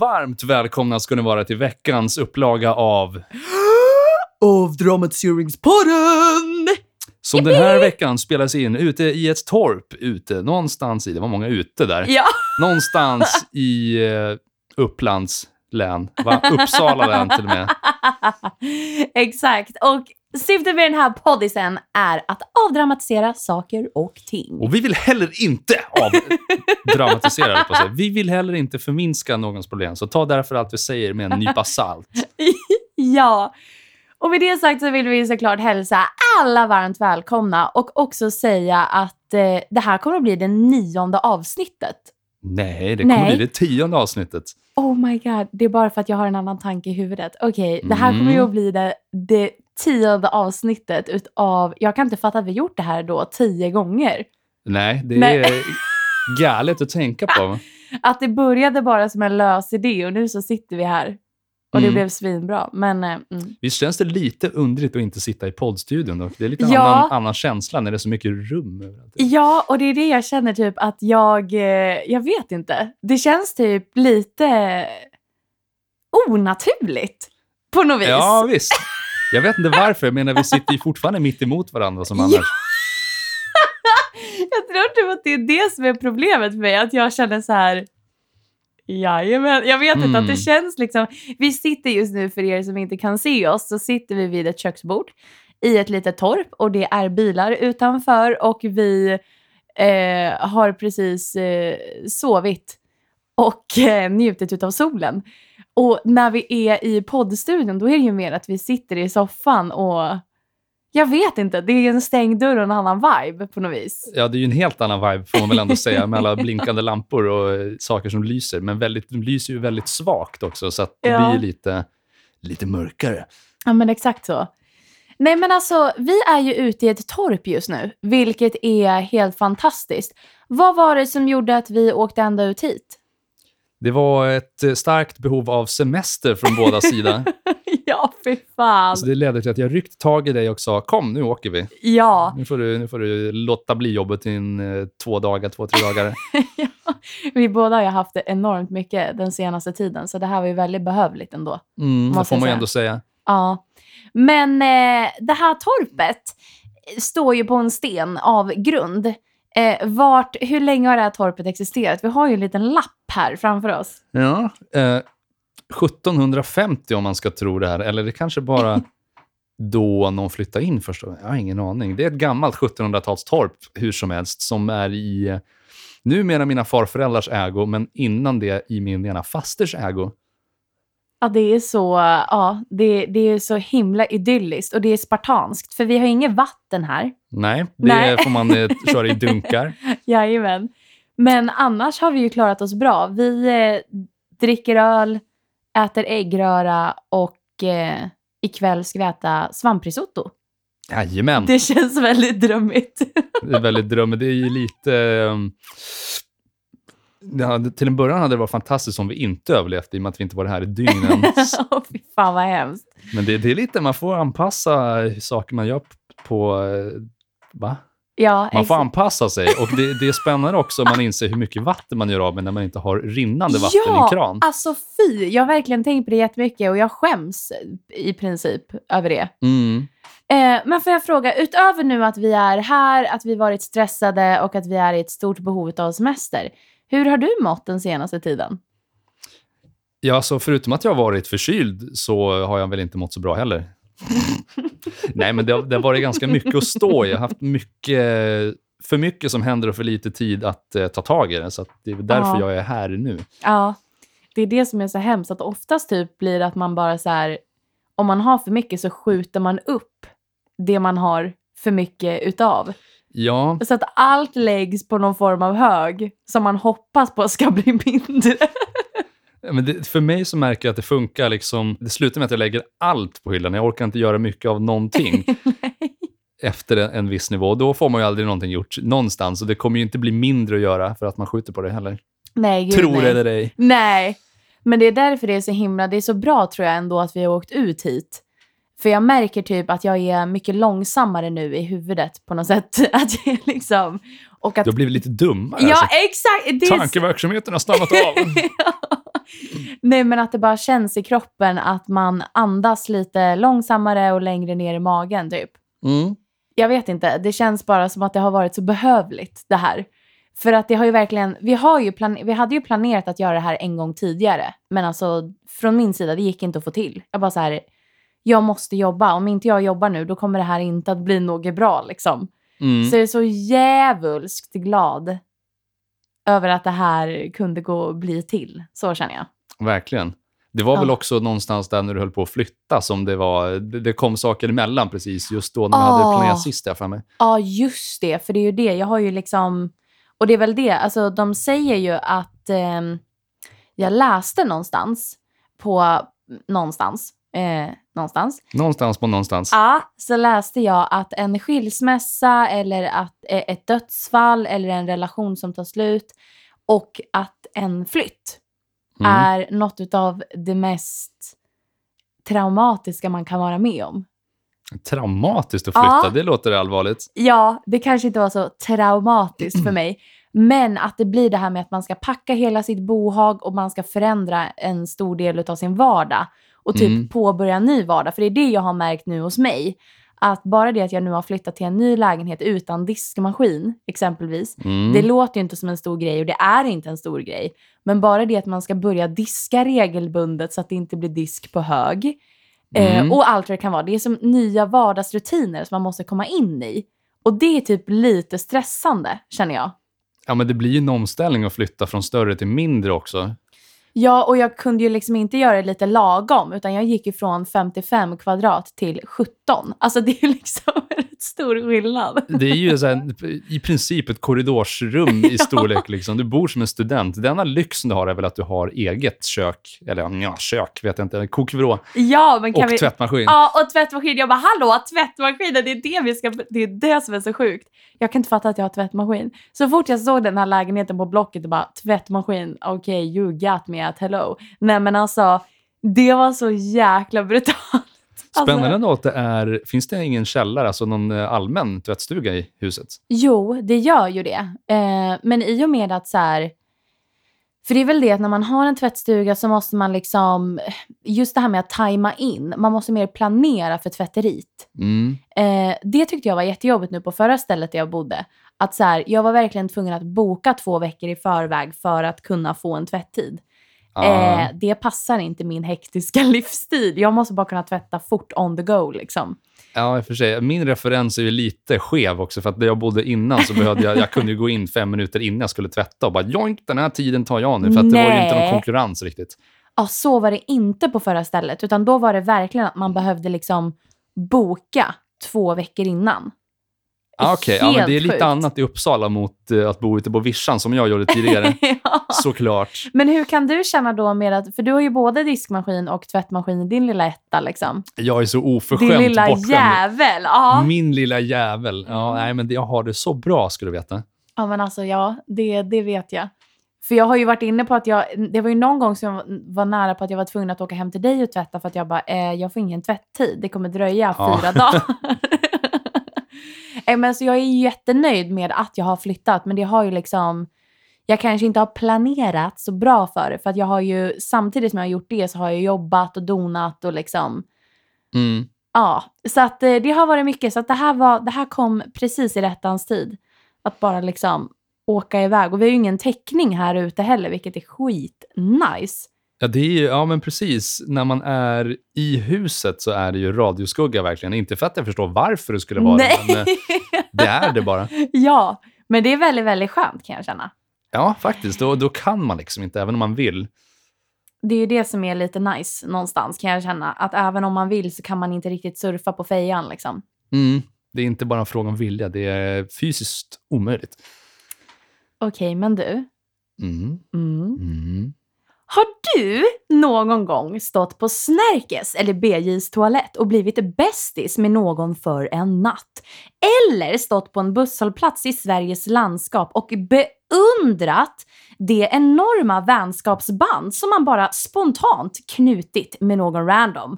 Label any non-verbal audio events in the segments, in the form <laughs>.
varmt välkomna ska ni vara till veckans upplaga av Avdramatiseringspodden! som den här veckan spelas in ute i ett torp ute någonstans i, det var många ute där, Ja, någonstans i eh, Upplands län, va? Uppsala län till och med. <laughs> exakt. Och syftet med den här poddisen är att avdramatisera saker och ting. Och vi vill heller inte avdramatisera på sig. Vi vill heller inte förminska någons problem, så ta därför allt vi säger med en nypa salt. <laughs> ja. Och med det sagt så vill vi såklart hälsa alla varmt välkomna och också säga att eh, det här kommer att bli det nionde avsnittet. Nej, det kommer Nej. bli det tionde avsnittet. Oh my god, det är bara för att jag har en annan tanke i huvudet. Okej, det här kommer ju Mm. att bli det, det tionde avsnittet utav... Jag kan inte fatta att vi gjort det här då tio gånger. Nej, det Nej. är galet att tänka på. <laughs> Att det började bara som en lös idé och nu så sitter vi här. Och det Mm. blev svinbra. Men eh, mm. Visst känns det lite underligt att inte sitta i poddstudion dock? Det är lite Ja. annan, annan känsla när det är så mycket rum överallt. ja, och det är det jag känner typ att jag... Eh, jag vet inte. Det känns typ lite onaturligt på något vis. Ja, visst. Jag vet inte varför, jag menar vi sitter ju fortfarande mitt emot varandra som annars. <laughs> Jag tror typ att det är det som är problemet för mig. Att jag känner så här... Jajamän. Jag vet inte, att det Mm. känns liksom... Vi sitter just nu, för er som inte kan se oss, så sitter vi vid ett köksbord i ett litet torp och det är bilar utanför och vi eh, har precis eh, sovit och eh, njutit av solen. Och när vi är i poddstudion, då är det ju mer att vi sitter i soffan och jag vet inte, det är en stängd dörr och en annan vibe på något vis. Ja, det är ju en helt annan vibe får man väl ändå säga med alla <laughs> blinkande lampor och eh, saker som lyser. Men väldigt, de lyser ju väldigt svagt också, så att det Ja. blir lite, lite mörkare. Ja, men exakt så. Nej, men alltså, vi är ju ute i ett torp just nu, vilket är helt fantastiskt. Vad var det som gjorde att vi åkte ända ut hit? Det var ett eh, starkt behov av semester från båda <laughs> sidor. ja, fy fan. Så det ledde till att jag ryckte tag i dig och sa kom, nu åker vi. Ja, Nu får du, nu får du låta bli jobbet i en, eh, två dagar, två, tre dagar. <laughs> vi båda har haft det enormt mycket den senaste tiden, så det här var ju väldigt behövligt ändå. Mm, det får man ju ändå säga. Ja. Men eh, det här torpet står ju på en sten av grund. Eh, vart, hur länge har det här torpet existerat? Vi har ju en liten lapp här framför oss. Ja, eh, 1750 om man ska tro det här. Eller det kanske bara <laughs> då någon flyttade in första gången. Jag har ingen aning. Det är ett gammalt 1700-talstorp hur som helst som är i eh, numera mina farföräldrars ägo, men innan det i min ena fasters ägo. Ja, det är så, ja, det, det är så himla idylliskt och det är spartanskt, för vi har inget vatten här. Nej, det Nej. får man eh, köra i dunkar. <laughs> Jajamän. Men annars har vi ju klarat oss bra. Vi eh, dricker öl, äter äggröra och eh, ikväll ska vi äta svamprisotto. Jajamän. Det känns väldigt drömmigt. Det är väldigt drömmigt. Det är ju lite... Det hade, till en början hade det varit fantastiskt om vi inte överlevt i och med att vi inte var här i dygnen. <laughs> Åh, fy fan vad hemskt. Men det, det är lite, man får anpassa saker man gör på... eh, Va? Ja, Man får anpassa sig. Och det, det är spännande också om man inser hur mycket vatten man gör av med när man inte har rinnande vatten i en kran. alltså fy. Jag har verkligen tänkt på det jättemycket och jag skäms i princip över det. Mm. Eh, men får jag fråga, utöver nu att vi är här, att vi varit stressade och att vi är i ett stort behov av semester. Hur har du mått den senaste tiden? Ja, så förutom att jag har varit förkyld så har jag väl inte mått så bra heller. <laughs> Nej, men det, har- det har varit ganska mycket att stå i. Jag har haft mycket, för mycket som händer och för lite tid att eh, ta tag i det. Så det är därför Ja. jag är här nu. Ja, det är det som är så hemskt. Att oftast typ blir att man bara så här, om man har för mycket så skjuter man upp det man har för mycket utav. Ja, Så att allt läggs på någon form av hög som man hoppas på ska <laughs> bli mindre. men det, för mig så märker jag att det funkar. Liksom, det slutar med att jag lägger allt på hyllan. Jag orkar inte göra mycket av någonting <laughs> efter en, viss nivå. Då får man ju aldrig någonting gjort någonstans. Och det kommer ju inte bli mindre att göra för att man skjuter på det heller. Nej, gud Tror nej. eller ej. Nej, men det är därför det är så himla, det är så bra tror jag ändå att vi har åkt ut hit. För jag märker typ att jag är mycket långsammare nu i huvudet på något sätt. <laughs> Att jag liksom, och att, Du har blivit lite dummare. ja, alltså. exakt! Det är Tankeverksamheten har stannat av. <laughs> Nej, men att det bara känns i kroppen att man andas lite långsammare och längre ner i magen typ. Mm. Jag vet inte, det känns bara som att det har varit så behövligt det här. För att det har ju verkligen, vi, har ju plan, vi hade ju planerat att göra det här en gång tidigare. Men alltså från min sida, det gick inte att få till. Jag bara så här, jag måste jobba. Om inte jag jobbar nu, då kommer det här inte att bli något bra liksom. Mm. Så jag är så jävulskt glad över att det här kunde gå bli till. Så känner jag. Verkligen. Det var väl Ja. också någonstans där när du höll på att flytta som det var, det kom saker emellan precis just då när vi hade Ah. planerat sist där för mig. Ja, just det. För det är ju det. Jag har ju liksom... Och det är väl det. Alltså, de säger ju att... ehm, jag läste någonstans på... Någonstans. Eh, någonstans. Någonstans på någonstans. Ja, så läste jag att en skilsmässa eller att eh, ett dödsfall eller en relation som tar slut och att en flytt Mm. är något av det mest traumatiska man kan vara med om. Traumatiskt att flytta, Ja. det låter allvarligt. Ja, det kanske inte var så traumatiskt för <clears throat> mig. Men att det blir det här med att man ska packa hela sitt bohag och man ska förändra en stor del av sin vardag. Och typ Mm. påbörja en ny vardag. För det är det jag har märkt nu hos mig. Att bara det att jag nu har flyttat till en ny lägenhet utan diskmaskin, exempelvis. Mm. Det låter ju inte som en stor grej och det är inte en stor grej. Men bara det att man ska börja diska regelbundet så att det inte blir disk på hög. Mm. Eh, och allt vad det kan vara. Det är som nya vardagsrutiner som man måste komma in i. Och det är typ lite stressande, känner jag. Ja, men det blir ju en omställning att flytta från större till mindre också. Ja, och jag kunde ju liksom inte göra det lite lagom, utan jag gick ju från 55 kvadrat till 70. 17. Alltså det är liksom <laughs> en rätt stor skillnad. Det är ju så här, i princip ett korridorsrum i <laughs> Ja. storlek. Liksom. Du bor som en student. Den enda lyxen du har är väl att du har eget kök. Eller ja, kök vet jag inte. Kokvrå Ja, men kan och vi... tvättmaskin. Ja, och tvättmaskin. Jag bara, hallå, tvättmaskinen, det är det vi ska... Det är det som är så sjukt. Jag kan inte fatta att jag har tvättmaskin. Så fort jag såg den här lägenheten på Blocket och bara, tvättmaskin, okej, okay, you got me at hello. Nej, men alltså, det var så jäkla brutalt. Alltså, Spännande ändå att det är, finns det ingen källare, alltså någon eh, allmän tvättstuga i huset? Jo, det gör ju det. Eh, men i och med att så här... För det är väl det att när man har en tvättstuga så måste man liksom... Just det här med att tajma in. Man måste mer planera för tvätteriet. Mm. Eh, det tyckte jag var jättejobbigt nu på förra stället där jag bodde. Att så här, jag var verkligen tvungen att boka två veckor i förväg för att kunna få en tvätttid. Ja. Eh, det passar inte min hektiska <laughs> livsstil. Jag måste bara kunna tvätta fort on the go liksom. Ja, i och för sig. Min referens är ju lite skev också, för att där jag bodde innan så behövde jag, jag kunde ju gå in fem minuter innan jag skulle tvätta och bara joink, den här tiden tar jag nu, för att det var ju inte någon konkurrens riktigt. Ja, så var det inte på förra stället, utan då var det verkligen att man behövde liksom boka två veckor innan. Ah, Okej, ja, men det är lite sjukt. annat i Uppsala mot eh, att bo ute på vischan som jag gjorde tidigare. <laughs> ja. Såklart. Men hur kan du känna då med att, för du har ju både diskmaskin och tvättmaskin i din lilla etta liksom. Jag är så Din oförskämt lilla bortskämd. jävel. Ja. Min lilla jävel. Ja, nej, men jag har det så bra, ska du veta. ja, men alltså ja, det, det vet jag. För jag har ju varit inne på att jag, det var ju någon gång som jag var nära på att jag var tvungen att åka hem till dig och tvätta för att jag bara, eh, jag får ingen tvätttid, det kommer dröja Ja. fyra dagar. <laughs> Eh, men så jag är jättenöjd med att jag har flyttat, men det har ju liksom, jag kanske inte har planerat så bra för det, för att jag har ju, samtidigt som jag har gjort det så har jag jobbat och donat och liksom, Mm. ja, så att eh, det har varit mycket, så att det här, var, det här kom precis i rättans tid. Att bara liksom åka iväg. Och vi har ju ingen täckning här ute heller, vilket är skit nice. Ja, det är ju, ja, men precis. När man är i huset så är det ju radioskugga verkligen. Inte för att jag förstår varför det skulle vara Nej. det, men det är det bara. <laughs> ja, men det är väldigt, väldigt skönt kan jag känna. Ja, faktiskt. Då, då kan man liksom inte, även om man vill. Det är ju det som är lite nice någonstans kan jag känna. Att även om man vill så kan man inte riktigt surfa på fejan liksom. Mm. Det är inte bara en fråga om vilja, det är fysiskt omöjligt. Okej, men du. Mm. Mm. Mm. Har du någon gång stått på Snärkes eller BJs toalett och blivit bästis med någon för en natt? Eller stått på en busshållplats i Sveriges landskap och beundrat det enorma vänskapsband som man bara spontant knutit med någon random?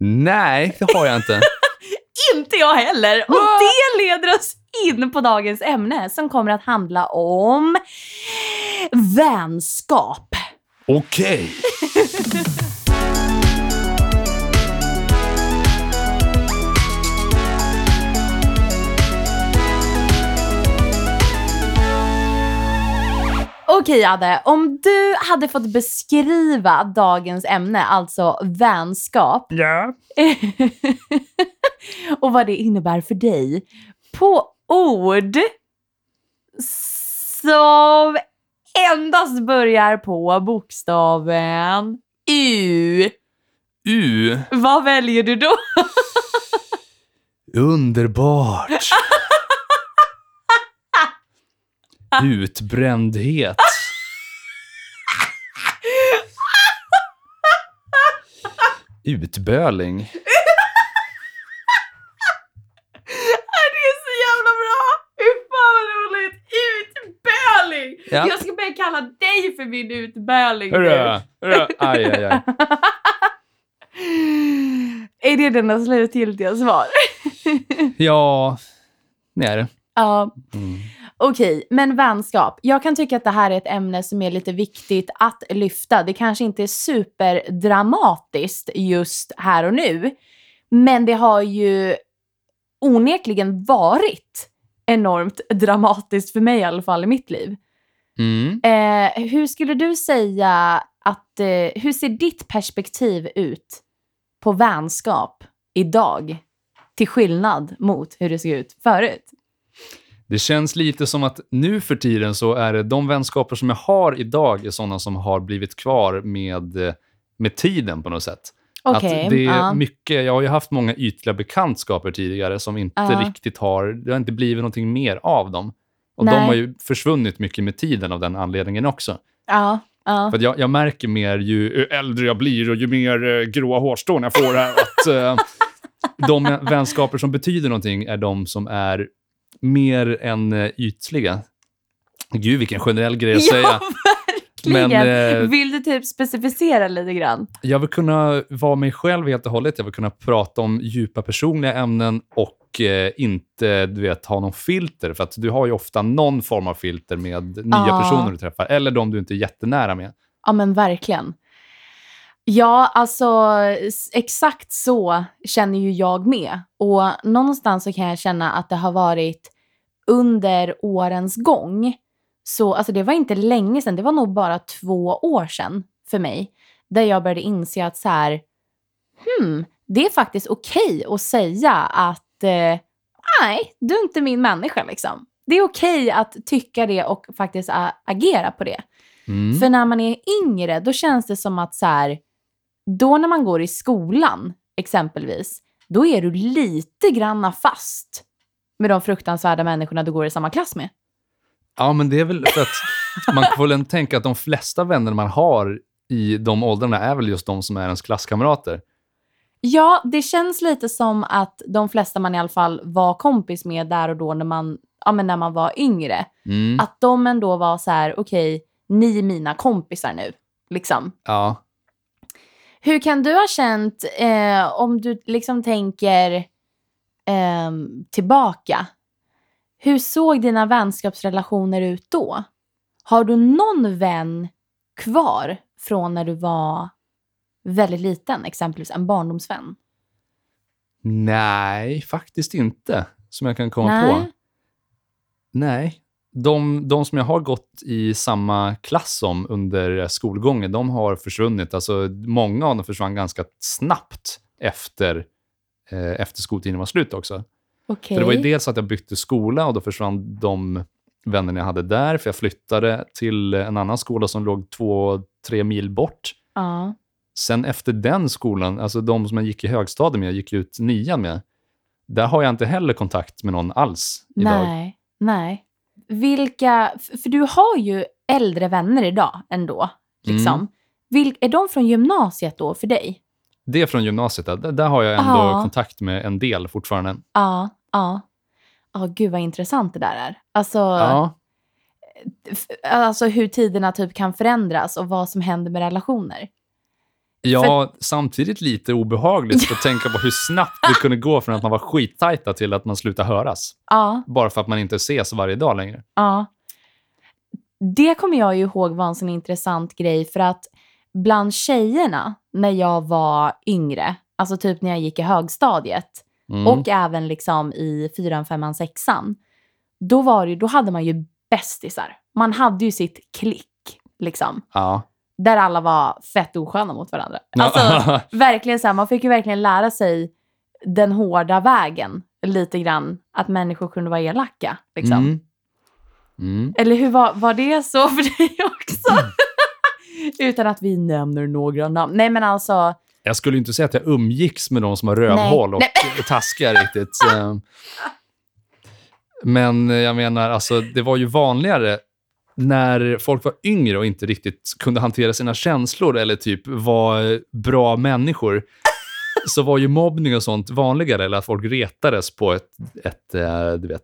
Nej, det har jag inte. <laughs> Inte jag heller. Och det leder oss in på dagens ämne som kommer att handla om vänskap. Okej. Okej Adde, om du hade fått beskriva dagens ämne, alltså vänskap, Ja. <laughs> och vad det innebär för dig, på ord som endast börjar på bokstaven U. U. Vad väljer du då? Underbart. Utbrändhet. Utböling. Det är så jävla bra! Hur fan vad roligt! Utböling! Ja. Jag ska börja kalla dig för min utböling nu. Hurra, hurra. Aj, aj, aj. <laughs> Är det dina slutgiltiga svar? <laughs> Ja, det är det. Ja. Mm. Okej, men vänskap. Jag kan tycka att det här är ett ämne som är lite viktigt att lyfta. Det kanske inte är superdramatiskt just här och nu, men det har ju onekligen varit enormt dramatiskt för mig i alla fall i mitt liv. Mm. Eh, hur skulle du säga att, eh, hur ser ditt perspektiv ut på vänskap idag? Till skillnad mot hur det såg ut förut. Det känns lite som att nu för tiden så är det de vänskaper som jag har idag är sådana som har blivit kvar med, eh, med tiden på något sätt. Okej, Att det är ja. mycket, jag har ju haft många ytliga bekantskaper tidigare som inte Ja. riktigt har, det har inte blivit någonting mer av dem. Och Nej. de har ju försvunnit mycket med tiden av den anledningen också. Ja, ja. För jag, jag märker mer ju äldre jag blir och ju mer eh, gråa hårstrån jag får här, att eh, de vänskaper som betyder någonting är de som är mer än eh, ytliga. Gud, vilken generell grej att säga. Ja, verkligen. Men, eh, Vill du typ specificera lite grann? Jag vill kunna vara mig själv helt och hållet. Jag vill kunna prata om djupa personliga ämnen och eh, inte du vet, ha någon filter. För att du har ju ofta någon form av filter med nya Ja. personer du träffar. Eller de du inte är jättenära med. Ja, men verkligen. Ja, alltså exakt så känner ju jag med. Och någonstans så kan jag känna att det har varit under årens gång. Så alltså det var inte länge sedan, det var nog bara två år sedan för mig. Där jag började inse att så här, hmm, det är faktiskt okej att säga att eh, nej, du är inte min människa liksom. Det är okej att tycka det och faktiskt a- agera på det. Mm. För när man är yngre, då känns det som att så här, då när man går i skolan exempelvis, då är du lite granna fast med de fruktansvärda människorna du går i samma klass med. Ja, men det är väl för att man får väl tänka att de flesta vänner man har i de åldrarna är väl just de som är ens klasskamrater. Ja, det känns lite som att de flesta man i alla fall var kompis med där och då när man, ja, men när man var yngre, Mm. att de ändå var så här, okej, ni är mina kompisar nu. Liksom. Ja. Hur kan du ha känt eh, om du liksom tänker ehm, tillbaka? Hur såg dina vänskapsrelationer ut då? Har du någon vän kvar från när du var väldigt liten, exempelvis en barndomsvän? Nej, faktiskt inte. Som jag kan komma Nej. på. Nej. De, de som jag har gått i samma klass som under skolgången, de har försvunnit. Alltså, många av dem försvann ganska snabbt efter, eh, efter skoltiden var slut också. Okej. För det var ju dels att jag bytte skola och då försvann de vännerna jag hade där, för jag flyttade till en annan skola som låg två, tre mil bort. Ja. Sen efter den skolan, alltså de som jag gick i högstadiet med, jag gick ut nian med, där har jag inte heller kontakt med någon alls idag. Nej, nej. Vilka, för du har ju äldre vänner idag ändå. Liksom. Mm. Vil, är de från gymnasiet då för dig? Det är från gymnasiet, där, där har jag ändå Ja. kontakt med en del fortfarande. Ja, ja. Ja, gud vad intressant det där är. Alltså, Ja, alltså hur tiderna typ kan förändras och vad som händer med relationer. Ja, samtidigt lite obehagligt att tänka på hur snabbt det kunde gå från att man var skittajta till att man slutar höras. Ja, Bara för att man inte ses varje dag längre. ja. Det kommer jag ju ihåg var en sån intressant grej för att bland tjejerna när jag var yngre, alltså typ när jag gick i högstadiet Mm. och även liksom i fyran, femman, sexan, då, var det, då hade man ju bästisar. Man hade ju sitt klick, liksom. Ja. Där alla var fett osköna mot varandra. Alltså, <laughs> verkligen så här, man fick ju verkligen lära sig den hårda vägen lite grann. Att människor kunde vara elaka. Liksom. Mm. Mm. Eller hur var, var det så för dig också? <laughs> Utan att vi nämner några namn. Nej men alltså, Jag skulle inte säga att jag umgicks med de som har rövhål och Nej. <laughs> taskar riktigt. Eh, Men jag menar, alltså, det var ju vanligare när folk var yngre och inte riktigt kunde hantera sina känslor eller typ var bra människor så var ju mobbning och sånt vanligare, eller att folk retades på ett, ett eh, du vet,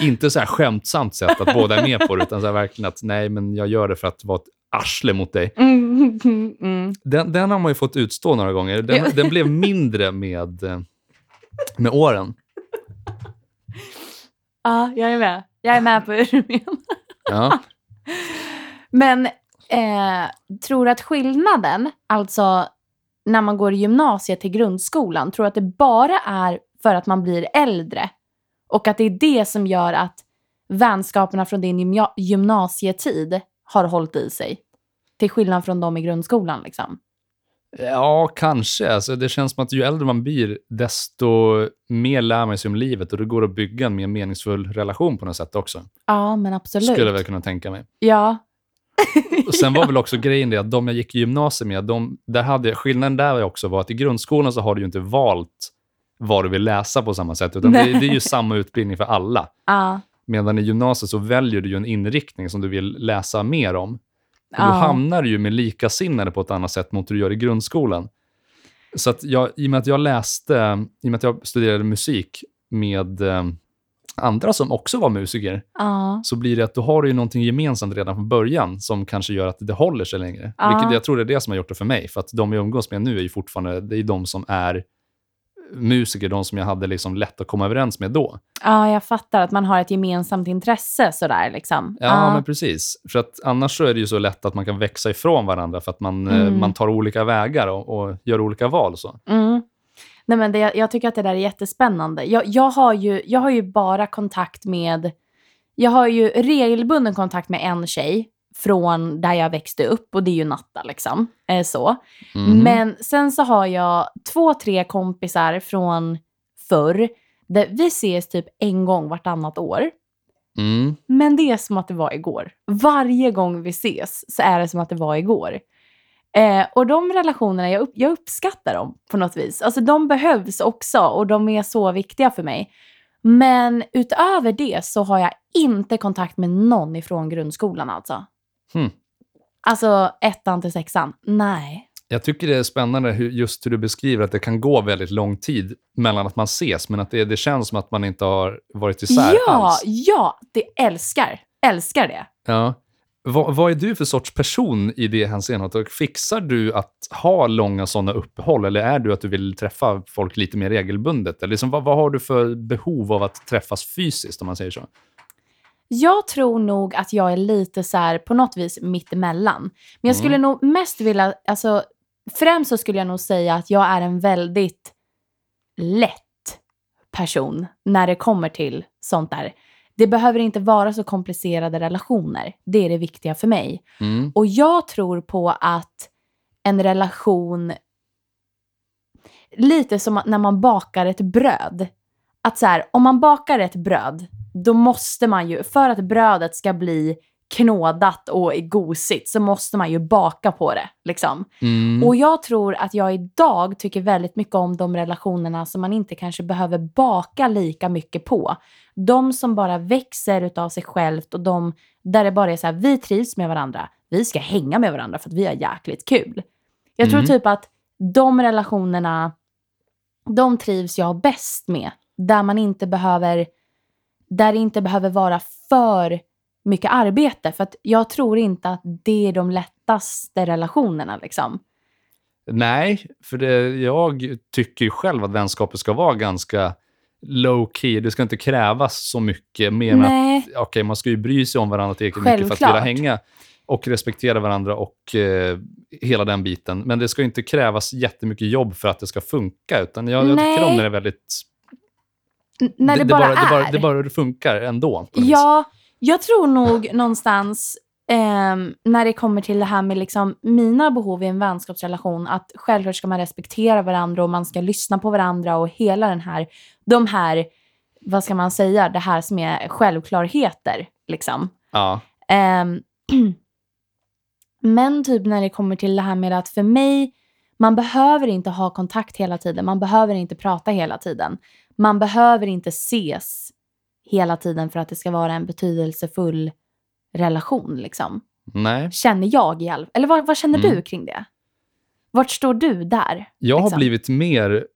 inte så här skämtsamt sätt att båda är med på det, utan så här verkligen att nej, men jag gör det för att vara ett arsle mot dig. mm, <laughs> mm. Den, den har man ju fått utstå några gånger. Den, Ja. den blev mindre med, eh, med åren. ja, jag är med. Jag är med på hur du menar. Ja. Men eh, tror du att skillnaden, alltså när man går i gymnasiet till grundskolan, tror du att det bara är för att man blir äldre? Och att det är det som gör att vänskaperna från din gymna- gymnasietid har hållit i sig? Till skillnad från de i grundskolan liksom ja, kanske. Alltså, det känns som att ju äldre man blir, desto mer lär man sig om livet och det går att bygga en mer meningsfull relation på något sätt också. Ja, men absolut. Skulle jag väl kunna tänka mig. Ja. Och sen var <laughs> väl också grejen det att de jag gick i gymnasiet med, de, där hade, skillnaden där också var att i grundskolan så har du ju inte valt vad du vill läsa på samma sätt, utan det, det är ju samma utbildning för alla. Ja. Medan i gymnasiet så väljer du ju en inriktning som du vill läsa mer om. Och då Ja. hamnar du ju med likasinnade på ett annat sätt mot hur du gör i grundskolan. Så att jag, i och med att jag läste, i och med att jag studerade musik med eh, andra som också var musiker, Ja. så blir det att då har du ju någonting gemensamt redan från början som kanske gör att det håller sig längre. Ja. Vilket jag tror det är det som har gjort det för mig. För att de jag umgås med nu är ju fortfarande, det är de som är musiker, de som jag hade liksom lätt att komma överens med då. ja, jag fattar att man har ett gemensamt intresse sådär liksom. Ja, men precis. För att annars så är det ju så lätt att man kan växa ifrån varandra för att man, eh, Mm. man tar olika vägar och, och gör olika val. Så. Mm. Nej, men det, jag tycker att det där är jättespännande. Jag, jag, har ju, jag har ju bara kontakt med... Jag har ju regelbunden kontakt med en tjej från där jag växte upp och det är ju Natta liksom. Eh, så. Mhm. Men sen så har jag två, tre kompisar från förr. Där vi ses typ en gång vartannat år. Mm. Men det är som att det var igår. Varje gång vi ses så är det som att det var igår. Eh, och de relationerna, jag, upp, jag uppskattar dem på något vis. Alltså de behövs också och de är så viktiga för mig. Men utöver det så har jag inte kontakt med någon ifrån grundskolan alltså. Hmm. Alltså ettan till sexan, nej. Jag tycker det är spännande hur, just hur du beskriver att det kan gå väldigt lång tid mellan att man ses, men att det, det känns som att man inte har varit isär ja, alls. ja, det älskar. Älskar det. Ja. Vad, vad är du för sorts person i det hänseendet? Och Fixar du att ha långa sådana uppehåll eller är du att du vill träffa folk lite mer regelbundet? Eller liksom, vad, vad har du för behov av att träffas fysiskt om man säger så? Jag tror nog att jag är lite så här på något vis mittemellan. Men jag Mm. skulle nog mest vilja, alltså främst så skulle jag nog säga att jag är en väldigt lätt person när det kommer till sånt där. Det behöver inte vara så komplicerade relationer. Det är det viktiga för mig. Mm. Och jag tror på att en relation, lite som när man bakar ett bröd. Att så här, om man bakar ett bröd, då måste man ju, för att brödet ska bli knådat och gosigt, så måste man ju baka på det. Liksom. Mm. Och jag tror att jag idag tycker väldigt mycket om de relationerna som man inte kanske behöver baka lika mycket på. De som bara växer utav sig självt och de där det bara är så här, vi trivs med varandra. Vi ska hänga med varandra för att vi har jäkligt kul. Jag tror Mm. typ att de relationerna, de trivs jag bäst med. Där man inte behöver, där det inte behöver vara för mycket arbete. För att jag tror inte att det är de lättaste relationerna liksom. Nej, för det, jag tycker ju själv att vänskaper ska vara ganska low key. Det ska inte krävas så mycket mer än att okej, man ska ju bry sig om varandra tillräckligt mycket för att vilja hänga och respektera varandra och eh, hela den biten. Men det ska inte krävas jättemycket jobb för att det ska funka, utan jag, jag tycker om när det är väldigt... när det, bara, det, bara, är. det bara funkar ändå. på något vis. Ja, jag tror nog någonstans ehm, när det kommer till det här med liksom mina behov i en vänskapsrelation, att självklart ska man respektera varandra och man ska lyssna på varandra och hela den här, de här, vad ska man säga, det här som är självklarheter. Liksom. Ja. Ehm, <clears throat> men typ när det kommer till det här med att för mig, man behöver inte ha kontakt hela tiden. Man behöver inte prata hela tiden. Man behöver inte ses hela tiden för att det ska vara en betydelsefull relation. Liksom. Nej. Känner jag i alla Eller vad, vad känner Mm. du kring det? Vart står du där? Jag har liksom? blivit mer,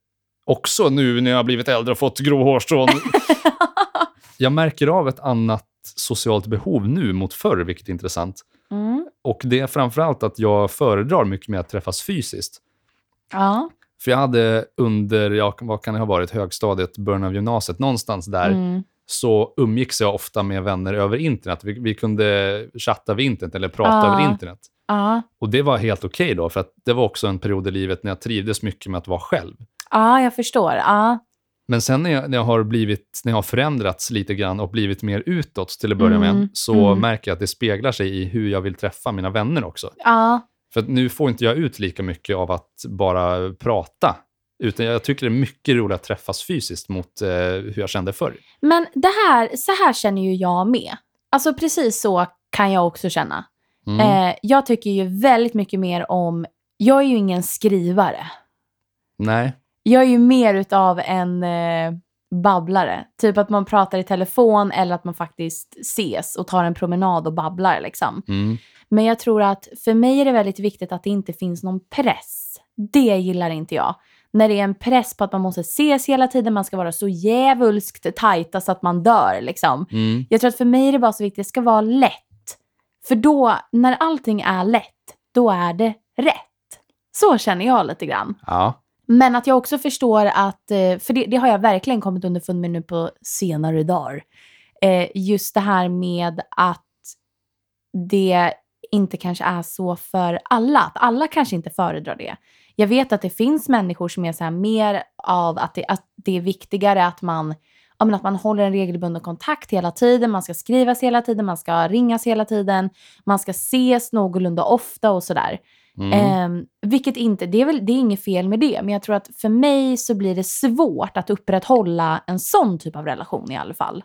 också nu när jag har blivit äldre och fått grå hårstrån, <laughs> jag märker av ett annat socialt behov nu mot förr, vilket är intressant. mm. Och det är framförallt att jag föredrar mycket mer att träffas fysiskt. Ja. För jag hade under, ja, vad kan det ha varit, högstadiet, början av gymnasiet, någonstans där, Mm. så umgicks jag ofta med vänner över internet. Vi, vi kunde chatta över internet eller prata Ah. över internet. Ja. Och det var helt okej då, för att det var också en period i livet när jag trivdes mycket med att vara själv. ja, jag förstår. Ja. Men sen när jag, när jag har blivit, när jag har förändrats lite grann och blivit mer utåt till att börja med, Mm, så mm. märker jag att det speglar sig i hur jag vill träffa mina vänner också. Ja. För nu får inte jag ut lika mycket av att bara prata. Utan jag tycker det är mycket roligare att träffas fysiskt mot eh, hur jag kände förr. Men det här, så här känner ju jag med. Alltså precis så kan jag också känna. Mm. Eh, jag tycker ju väldigt mycket mer om, jag är ju ingen skrivare. Nej. Jag är ju mer utav en eh, babblare. Typ att man pratar i telefon eller att man faktiskt ses och tar en promenad och babblar liksom. Mm. Men jag tror att för mig är det väldigt viktigt att det inte finns någon press. Det gillar inte jag. När det är en press på att man måste ses hela tiden, man ska vara så djävulskt tajta så att man dör liksom. Mm. Jag tror att för mig är det bara så viktigt, det ska vara lätt. För då, när allting är lätt, då är det rätt. Så känner jag lite grann. Ja. Men att jag också förstår att, eh, för det, det har jag verkligen kommit underfund med nu på senare dagar. Eh, Just det här med att det inte kanske är så för alla. Att alla kanske inte föredrar det. Jag vet att det finns människor som är så här mer av att det, att det är viktigare att man, ja, att man håller en regelbunden kontakt hela tiden. Man ska skrivas hela tiden, man ska ringas hela tiden. Man ska ses någorlunda ofta och sådär. Mm. Ehm, vilket inte, det är, väl, det är inget fel med det, men jag tror att för mig så blir det svårt att upprätthålla en sån typ av relation i alla fall.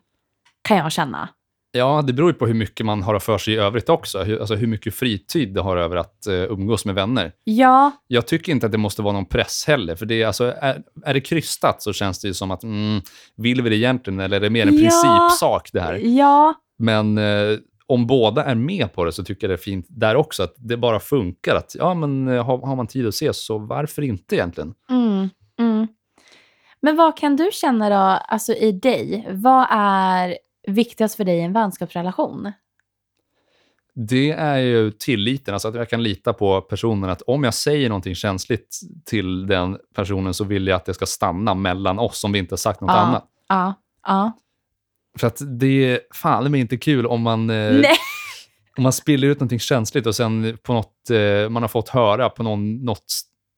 Kan jag känna. Ja, det beror ju på hur mycket man har för sig i övrigt också. Hur, alltså hur mycket fritid det har över att eh, umgås med vänner. Ja, Jag tycker inte att det måste vara någon press heller. För det är, alltså, är, är det krystat så känns det ju som att, mm, vill vi det egentligen eller är det mer en Ja. principsak det här? ja, Men eh, om båda är med på det så tycker jag det är fint där också, att det bara funkar. Att ja, men eh, har, har man tid att ses så varför inte egentligen? mm, mm. Men vad kan du känna då, alltså i dig? Vad är viktigast för dig i en vänskapsrelation? Det är ju tilliten, alltså att jag kan lita på personen. Att om jag säger någonting känsligt till den personen så vill jag att det ska stanna mellan oss om vi inte har sagt något Ja. annat. Ja, ja. För att det är fan är inte kul om man, eh, om man spiller ut någonting känsligt och sen på något, eh, man har fått höra på någon, något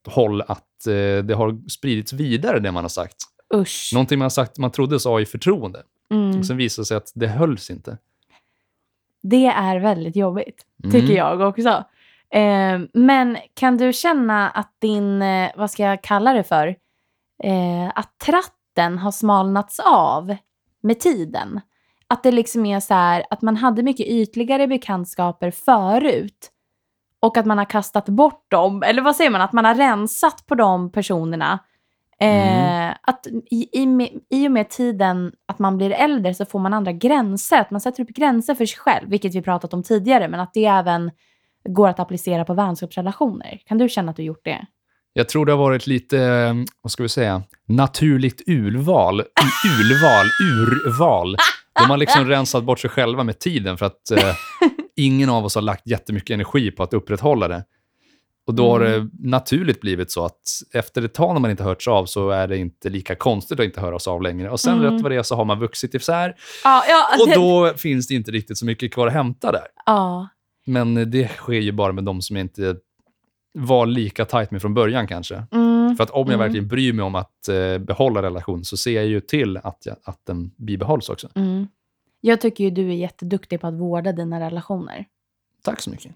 håll att eh, det har spridits vidare det man har sagt. Usch. Någonting man har sagt man trodde sa i förtroende. Mm. Och sen visade det sig att det hölls inte. Det är väldigt jobbigt, Mm. tycker jag också. Eh, men kan du känna att din, eh, vad ska jag kalla det för, eh, att tratten har smalnats av med tiden? Att det liksom är så här, att man hade mycket ytligare bekantskaper förut och att man har kastat bort dem, eller vad säger man, att man har rensat på de personerna. Eh, att i, i, med- I och med tiden att man blir äldre så får man andra gränser. Att man sätter upp gränser för sig själv, vilket vi pratat om tidigare, men att det även går att applicera på vänskapsrelationer. Kan du känna att du gjort det? Jag tror det har varit lite, vad ska vi säga, naturligt urval. Urval, urval. De har liksom rensat bort sig själva med tiden för att eh, <laughs> ingen av oss har lagt jättemycket energi på att upprätthålla det. Och då har Mm. det naturligt blivit så att efter ett tag när man inte hörts av så är det inte lika konstigt att inte höra oss av längre. Och sen Mm. rätt vad det är så har man vuxit isär Ja, ja, och det- då finns det inte riktigt så mycket kvar att hämta där. ja. Men det sker ju bara med de som inte var lika tajt med från början kanske. Mm. För att om jag Mm. verkligen bryr mig om att eh, behålla relation så ser jag ju till att, jag, att den bibehålls också. Mm. Jag tycker ju du är jätteduktig på att vårda dina relationer. Tack så mycket.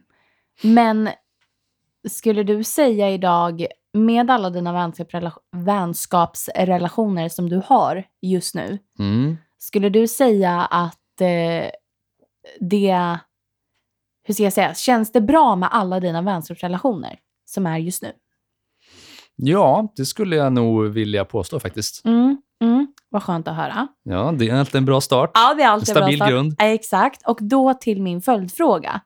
Men skulle du säga idag, med alla dina vänskapsrela- vänskapsrelationer som du har just nu, Mm. skulle du säga att eh, det, hur ska jag säga, känns det bra med alla dina vänskapsrelationer som är just nu? Ja, det skulle jag nog vilja påstå faktiskt. Mm, mm, vad skönt att höra. Ja, det är alltid en bra start. Ja, det är alltid En stabil bra start. grund. Exakt. Och då till min följdfråga.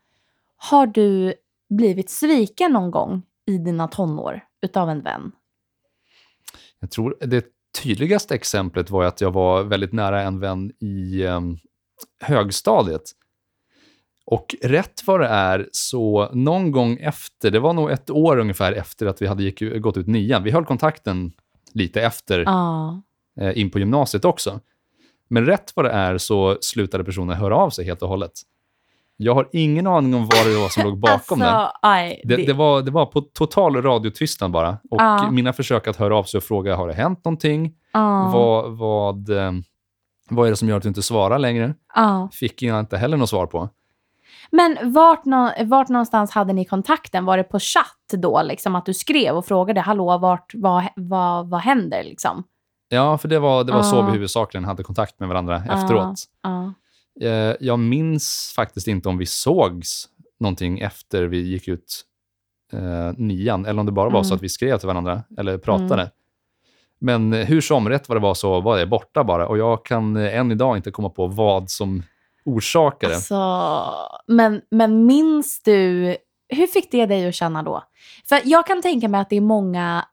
Har du blivit sviken någon gång i dina tonår utav en vän? Jag tror det tydligaste exemplet var att jag var väldigt nära en vän i em, högstadiet. Och rätt vad det är så någon gång efter, det var nog ett år ungefär efter att vi hade gick, gått ut nian. Vi höll kontakten lite efter Ja. eh, in på gymnasiet också. Men rätt vad det är så slutade personen höra av sig helt och hållet. Jag har ingen aning om vad det var som låg <laughs> bakom det. alltså, aj, Det, det, var, det var på total radiotystnad bara. Och Ja. mina försök att höra av sig och fråga, har det hänt någonting? ja, Vad, vad, eh, vad är det som gör att du inte svarar längre? Fick jag inte heller något svar på. Men vart, nå- vart någonstans hade ni kontakten? Var det på chatt då? Liksom, att du skrev och frågade, hallå, vart, vad, vad, vad händer? Liksom? Ja, för det var, det var så Ja. vi huvudsakligen hade kontakt med varandra Ja. efteråt. Ja. Eh, Jag minns faktiskt inte om vi sågs någonting efter vi gick ut eh, nian, eller om det bara var så Mm. att vi skrev till varandra eller pratade. Men eh, hur som, rätt vad det var så var det borta bara. Och jag kan eh, än idag inte komma på vad som orsakade. Alltså, men, men minns du, hur fick det dig att känna då? För jag kan tänka mig att det är många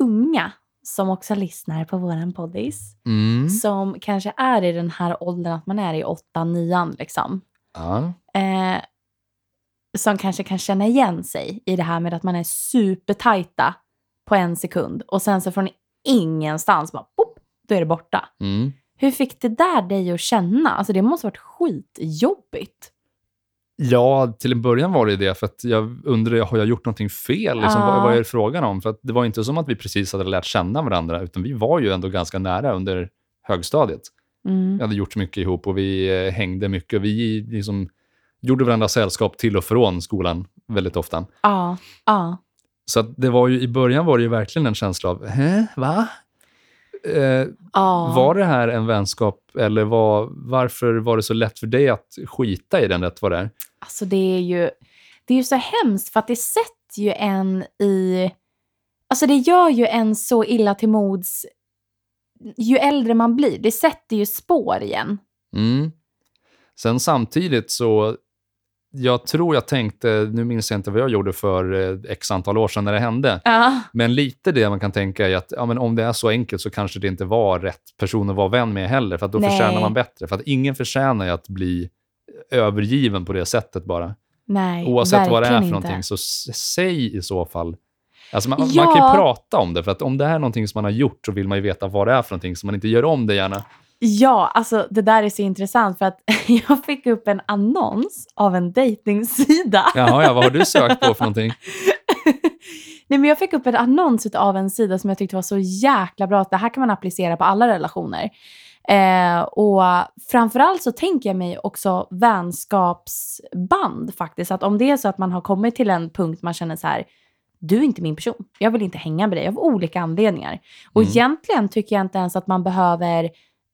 unga som också lyssnar på våran poddis. Mm. Som kanske är i den här åldern att man är i åtta, nian liksom. Ja. Eh, som kanske kan känna igen sig i det här med att man är supertajta på en sekund och sen så från ingenstans bara pop, då är det borta. Mm. Hur fick det där dig att känna? Alltså det måste ha varit skitjobbigt. Ja, till en början var det det, för att jag undrade, har jag gjort någonting fel? Liksom, Ja. vad, är det frågan om? För att det var inte som att vi precis hade lärt känna varandra, utan vi var ju ändå ganska nära under högstadiet. Mm. Vi hade gjort mycket ihop och vi eh, hängde mycket. Vi liksom gjorde varandra sällskap till och från skolan väldigt ofta. Ja, ja. Så det var ju, i början var det ju verkligen en känsla av, Hä, va? Eh, ja. Var det här en vänskap eller var, varför var det så lätt för dig att skita i den rätt vad det är? Alltså det är ju det är ju så hemskt för att det sätter ju en i... Alltså det gör ju en så illa till mods ju äldre man blir. Det sätter ju spår igen. Mm. Sen samtidigt så, jag tror jag tänkte, nu minns jag inte vad jag gjorde för eh, x antal år sedan när det hände, Ja. men lite det man kan tänka är att ja, men om det är så enkelt så kanske det inte var rätt person att vara vän med heller, för då Nej. förtjänar man bättre. För att ingen förtjänar ju att bli övergiven på det sättet bara. Nej, Oavsett vad det är för någonting, inte. så säg i så fall. Alltså man, Ja. man kan ju prata om det, för att om det här är någonting som man har gjort så vill man ju veta vad det är för någonting, så man inte gör om det gärna. Ja, alltså det där är så intressant för att <laughs> jag fick upp en annons av en dejtingsida. Jaha, ja, vad har du sökt på för någonting? <laughs> Nej, men jag fick upp en annons av en sida som jag tyckte var så jäkla bra. Att det här kan man applicera på alla relationer. Eh, och framförallt så tänker jag mig också vänskapsband faktiskt. Att om det är så att man har kommit till en punkt man känner så här, du är inte min person. Jag vill inte hänga med dig av olika anledningar. Och Mm. egentligen tycker jag inte ens att man behöver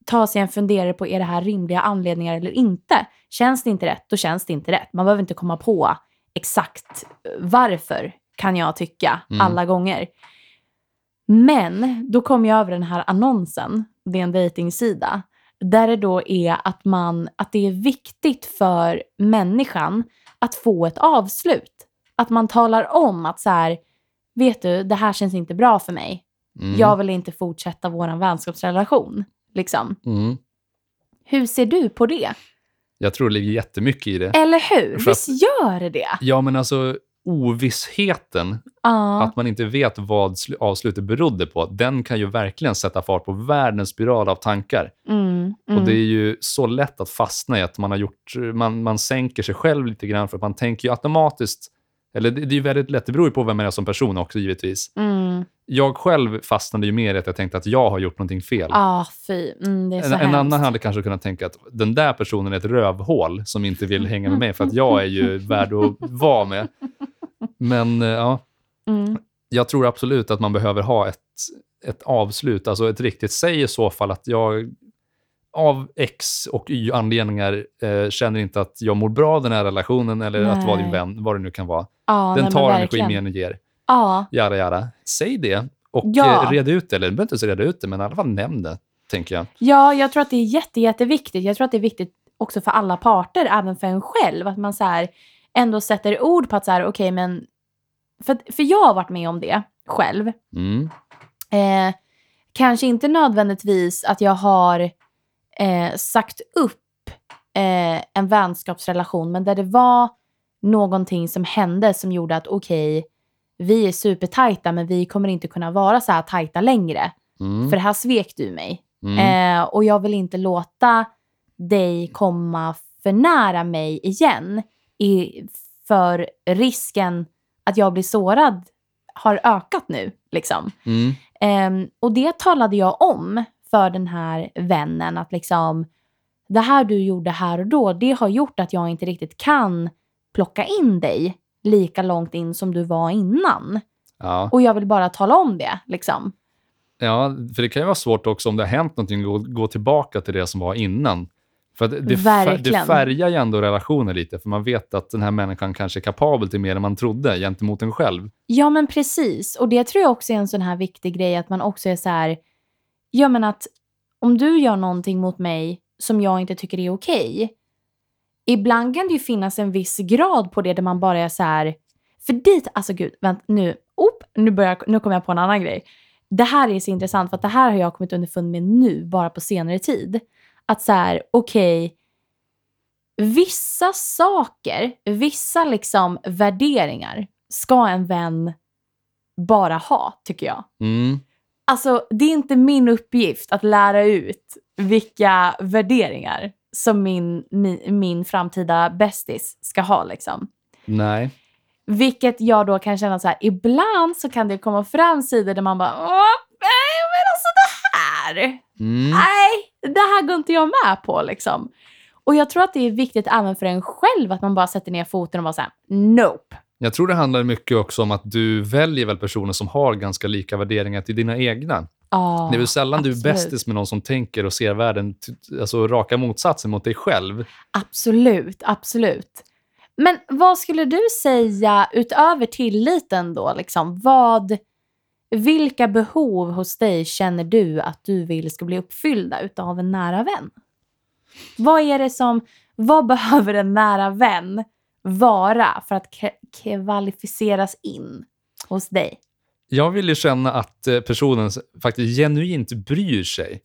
ta sig en funderare på är det här rimliga anledningar eller inte. Känns det inte rätt, då känns det inte rätt. Man behöver inte komma på exakt eh, varför, kan jag tycka, Mm. alla gånger. Men då kom jag över den här annonsen, det är en dejtingsida, där det då är att, man, att det är viktigt för människan att få ett avslut. Att man talar om att så här, vet du, det här känns inte bra för mig. Mm. Jag vill inte fortsätta vår vänskapsrelation. Liksom. Mm. Hur ser du på det? Jag tror det ligger jättemycket i det. Eller hur? För att- Visst gör det det? Ja, men alltså ovissheten, Ja. att man inte vet vad sl- avslutet berodde på, den kan ju verkligen sätta fart på världens spiral av tankar. Mm, mm. Och det är ju så lätt att fastna i att man har gjort, man, man sänker sig själv lite grann för att man tänker ju automatiskt, eller det, det är ju väldigt lätt, det beror ju på vem man är som person också givetvis. Mm. Jag själv fastnade ju mer i att jag tänkte att jag har gjort någonting fel. Ah, fy. Mm, det är så En, en annan hade kanske kunnat tänka att den där personen är ett rövhål som inte vill hänga med mig för att jag är ju <laughs> värd att vara med. Men eh, ja, Mm. jag tror absolut att man behöver ha ett, ett avslut, alltså ett riktigt. Säg i så fall att jag av X och Y anledningar eh, känner inte att jag mår bra av den här relationen eller att vara din Nej. vän, vad det nu kan vara. Ja, den nej, tar energi mer än den ger. Ja, Jada, jada. Säg det och Ja. eh, red ut det. Eller du behöver inte ens reda ut det, men i alla fall nämn det, tänker jag. Ja, jag tror att det är jätte, jätteviktigt. Jag tror att det är viktigt också för alla parter, även för en själv. Att man så här ändå sätter ord på att så här, okej, men... För, för jag har varit med om det själv. Mm. Eh, kanske inte nödvändigtvis att jag har eh, sagt upp eh, en vänskapsrelation, men där det var någonting som hände som gjorde att okej, vi är supertajta, men vi kommer inte kunna vara så här tajta längre. Mm. För här svek du mig. Mm. Eh, och jag vill inte låta dig komma för nära mig igen. I, för risken att jag blir sårad har ökat nu. Liksom. Mm. Ehm, och det talade jag om för den här vännen. Att liksom, det här du gjorde här och då, det har gjort att jag inte riktigt kan plocka in dig lika långt in som du var innan. Ja. Och jag vill bara tala om det. Liksom. ja, för det kan ju vara svårt också om det har hänt någonting, gå, gå tillbaka till det som var innan. För att det, fär, det färgar ju ändå relationer lite, för man vet att den här människan kanske är kapabel till mer än man trodde gentemot en själv. Ja, men precis. Och det tror jag också är en sån här viktig grej, att man också är så här, ja men att om du gör någonting mot mig som jag inte tycker är okej, ibland kan det ju finnas en viss grad på det där man bara är så här, för dit, alltså gud, vänta nu, op, nu, börjar, jag- nu kommer jag på en annan grej. Det här är så intressant för att det här har jag kommit underfund med nu, bara på senare tid. Att så här, okej, vissa saker, vissa liksom värderingar ska en vän bara ha, tycker jag. Mm. Alltså, det är inte min uppgift att lära ut vilka värderingar som min, min, min framtida bästis ska ha. Liksom. Nej. Vilket jag då kan känna så här, ibland så kan det komma fram sidor där man bara, Åh, nej men alltså det här, Mm. nej, det här går inte jag med på liksom. Och jag tror att det är viktigt även för en själv att man bara sätter ner foten och bara såhär, nope. Jag tror det handlar mycket också om att du väljer väl personer som har ganska lika värderingar till dina egna. Ja, det är väl sällan du är absolut. bästis med någon som tänker och ser världen, alltså raka motsatsen mot dig själv. Absolut, absolut. Men vad skulle du säga utöver tilliten då? Liksom, vad, vilka behov hos dig känner du att du vill ska bli uppfyllda utav en nära vän? Vad är det som, vad <laughs> behöver en nära vän vara för att kvalificeras in hos dig? Jag vill ju känna att eh, personen faktiskt genuint bryr sig.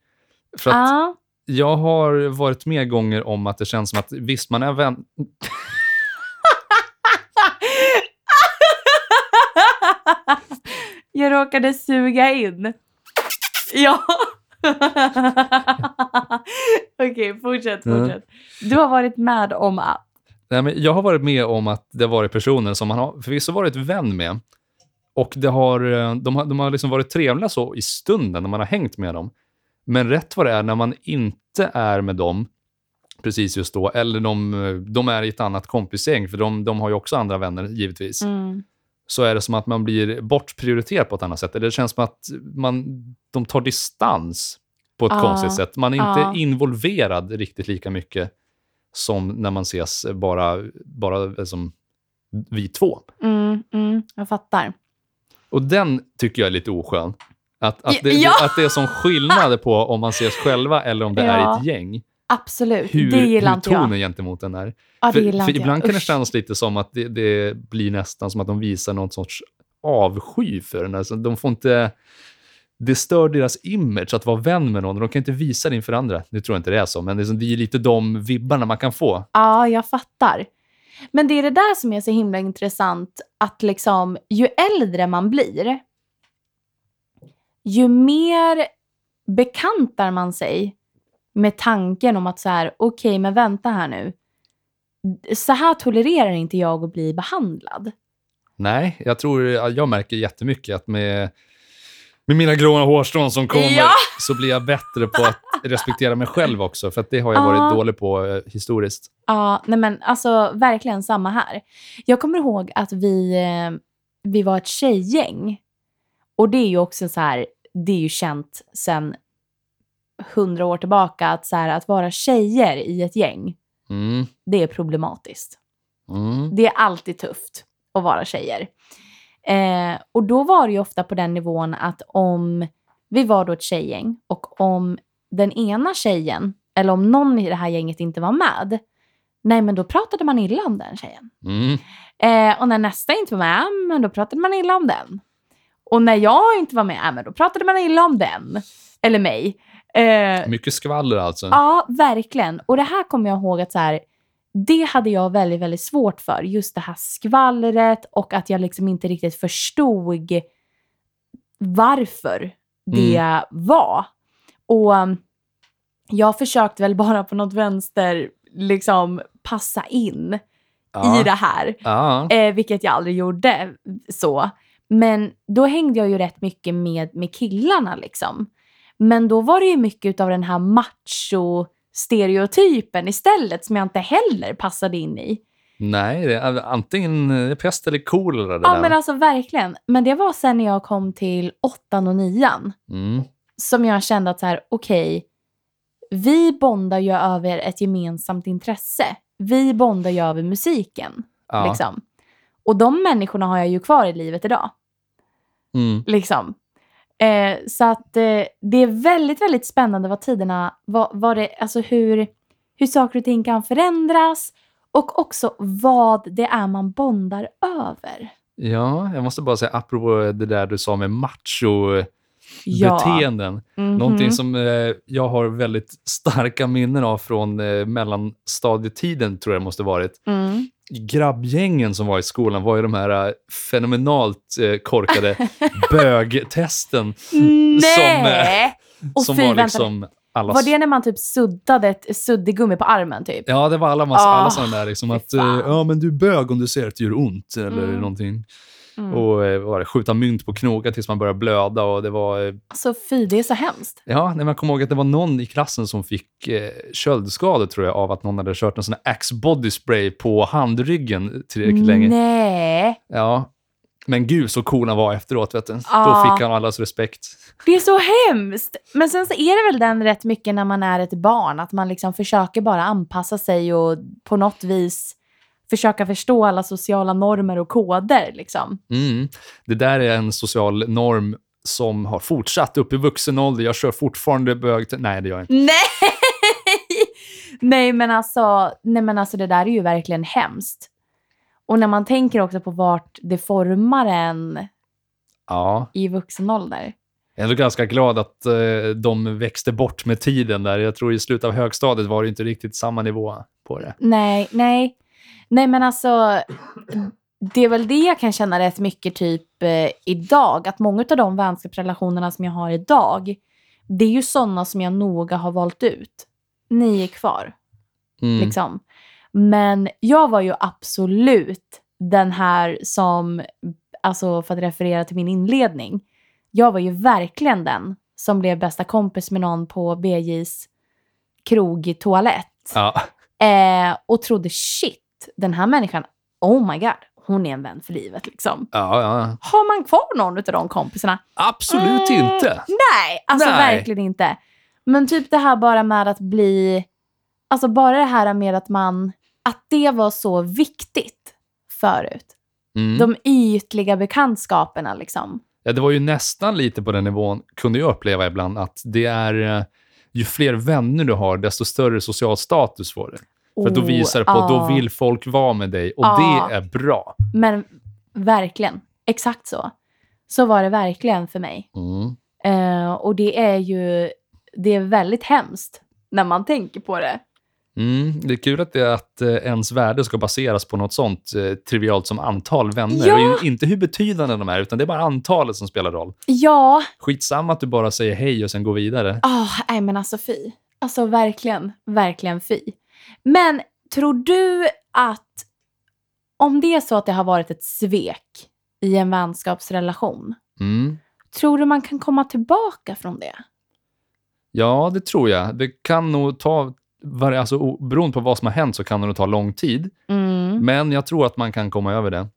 För att Ja, jag har varit med gånger om att det känns som att visst, man är vän... <laughs> Jag råkade suga in. Ja. <laughs> Okej, fortsätt, Mm. fortsätt. Du har varit med om att... Nej, men jag har varit med om att det har varit personer som man har förvisso varit vän med. Och det har, eh, de har, de har liksom varit trevliga så i stunden när man har hängt med dem. Men rätt vad det är, när man inte är med dem precis just då, eller de, de är i ett annat kompisgäng, för de, de har ju också andra vänner givetvis, Mm. så är det som att man blir bortprioriterad på ett annat sätt. Det känns som att man, de tar distans på ett Ja. konstigt sätt. Man är inte Ja. involverad riktigt lika mycket som när man ses bara, bara som vi två. Mm, mm, jag fattar. Och den tycker jag är lite oskön. Att, att, det, Ja. att det är som skillnad på om man ses själva eller om det är Ja. ett gäng. Absolut, Hur, det gillar hur inte jag. tonen gentemot den är. Ja, det För, för ibland kan det kännas lite som att det, det blir nästan som att de visar någon sorts avsky för den. Alltså, de får inte... Det stör deras image att vara vän med någon. De kan inte visa det inför andra. Nu tror jag inte det är så, men det är, lite de vibbarna man kan få. Ja, jag fattar. Men det är det där som är så himla intressant, att liksom ju äldre man blir, ju mer bekantar man sig med tanken om att så här, okej, men vänta här nu. Så här tolererar inte jag att bli behandlad. Nej, jag tror jag märker jättemycket att med, med mina gråa hårstrån som kommer Ja. så blir jag bättre på att <laughs> respektera mig själv också. För att det har jag Ja. varit dålig på eh, historiskt. Ja, nej men alltså verkligen samma här. Jag kommer ihåg att vi, eh, vi var ett tjejgäng. Och det är ju också så här, det är ju känt sedan hundra år tillbaka att, så här, att vara tjejer i ett gäng, Mm. det är problematiskt. Mm. Det är alltid tufft att vara tjejer. Eh, och då var det ju ofta på den nivån att om vi var då ett tjejgäng och om den ena tjejen, eller om någon i det här gänget inte var med, nej men då pratade man illa om den tjejen. Mm. Eh, och när nästa inte var med, men då pratade man illa om den. Och när jag inte var med, men då pratade man illa om den. Eller mig. Eh, Mycket skvaller alltså. Ja, verkligen. Och det här kommer jag ihåg att så här, det hade jag väldigt, väldigt svårt för. Just det här skvallret och att jag liksom inte riktigt förstod varför det var. Och um, jag försökte väl bara på något vänster liksom passa in Ja. i det här. Ja. Eh, vilket jag aldrig gjorde så. Men då hängde jag ju rätt mycket med, med killarna liksom. Men då var det ju mycket av den här macho-stereotypen istället som jag inte heller passade in i. Nej, det är antingen pest eller kolera det Ja där. men alltså verkligen. Men det var sen när jag kom till åttan och nian mm. som jag kände att så här, okej, vi bondar ju över ett gemensamt intresse. Vi bondar ju över musiken. ja. Liksom. Och de människorna har jag ju kvar i livet idag. Mm. Liksom. Eh, så att eh, det är väldigt, väldigt spännande vad tiderna, vad, vad det, alltså hur, hur saker och ting kan förändras och också vad det är man bondar över. ja, jag måste bara säga apropå det där du sa med macho Ja. beteenden. Mhm. Någonting som eh, jag har väldigt starka minnen av från eh, mellanstadietiden, tror jag det måste varit. Mm. Grabbgängen som var i skolan var ju de här eh, fenomenalt eh, korkade <laughs> bögtesten. Nej! Och som fy, var vänta. liksom allas... Var det när man typ suddade ett suddigummi på armen typ? Ja, det var alla, massa, alla Ah, sådana där. Liksom, att, eh, ja, men du är bög om du ser att det gör ont, eller Mm. någonting. Mm. Och eh, var det, skjuta mynt på knogar tills man börjar blöda. Och det var, eh, Alltså fy, det är så hemskt. ja, nej, jag kommer ihåg att det var någon i klassen som fick eh, köldskador, tror jag, av att någon hade kört en sån här Axe body spray på handryggen tillräckligt länge. Nej. Ja. Men gud så cool han var efteråt, vet du. Då fick han allas respekt. Det är så hemskt. Men sen så är det väl den rätt mycket när man är ett barn, att man liksom försöker bara anpassa sig och på något vis försöka förstå alla sociala normer och koder. Liksom. Mm. Det där är en social norm som har fortsatt upp i vuxen ålder. Jag kör fortfarande bög... Nej, det gör jag inte. Nej! <laughs> nej, men alltså, nej, men alltså det där är ju verkligen hemskt. Och när man tänker också på vart det formar en Ja, i vuxen ålder. jag är ändå ganska glad att eh, de växte bort med tiden där. Jag tror i slutet av högstadiet var det inte riktigt samma nivå på det. Nej, nej. Nej, men alltså, det är väl det jag kan känna rätt mycket typ eh, idag. Att många av de vänskapsrelationerna som jag har idag, det är ju sådana som jag noga har valt ut. Ni är kvar, Mm. liksom. Men jag var ju absolut den här som, alltså för att referera till min inledning, jag var ju verkligen den som blev bästa kompis med någon på BJs krogtoalett. Ja. Eh, och trodde shit, den här människan, oh my god, hon är en vän för livet liksom. Ja, ja. Har man kvar någon av de kompisarna? Absolut Mm, inte. Nej, alltså Nej. verkligen inte. Men typ det här bara med att bli, alltså bara det här med att man, att det var så viktigt förut. Mm. De ytliga bekantskaperna liksom. Ja, det var ju nästan lite på den nivån, kunde jag uppleva ibland, att det är eh, ju fler vänner du har, desto större social status får du. För att då Oh, visar det på att då ja. vill folk vara med dig och Ja. det är bra. Men verkligen, exakt så. Så var det verkligen för mig. Mm. Eh, och det är ju det är väldigt hemskt när man tänker på det. Mm, det är kul att, det, att eh, ens värde ska baseras på något sånt eh, trivialt som antal vänner. Ja. Och inte hur betydande de är, utan det är bara antalet som spelar roll. Ja, Skitsamma att du bara säger hej och sen går vidare. Ah, nej men alltså fy. Alltså verkligen, verkligen fy. Men tror du att om det är så att det har varit ett svek i en vänskapsrelation, Mm. tror du man kan komma tillbaka från det? Ja, det tror jag. Det kan nog ta, alltså, beroende på vad som har hänt så kan det nog ta lång tid. Mm. Men jag tror att man kan komma över det.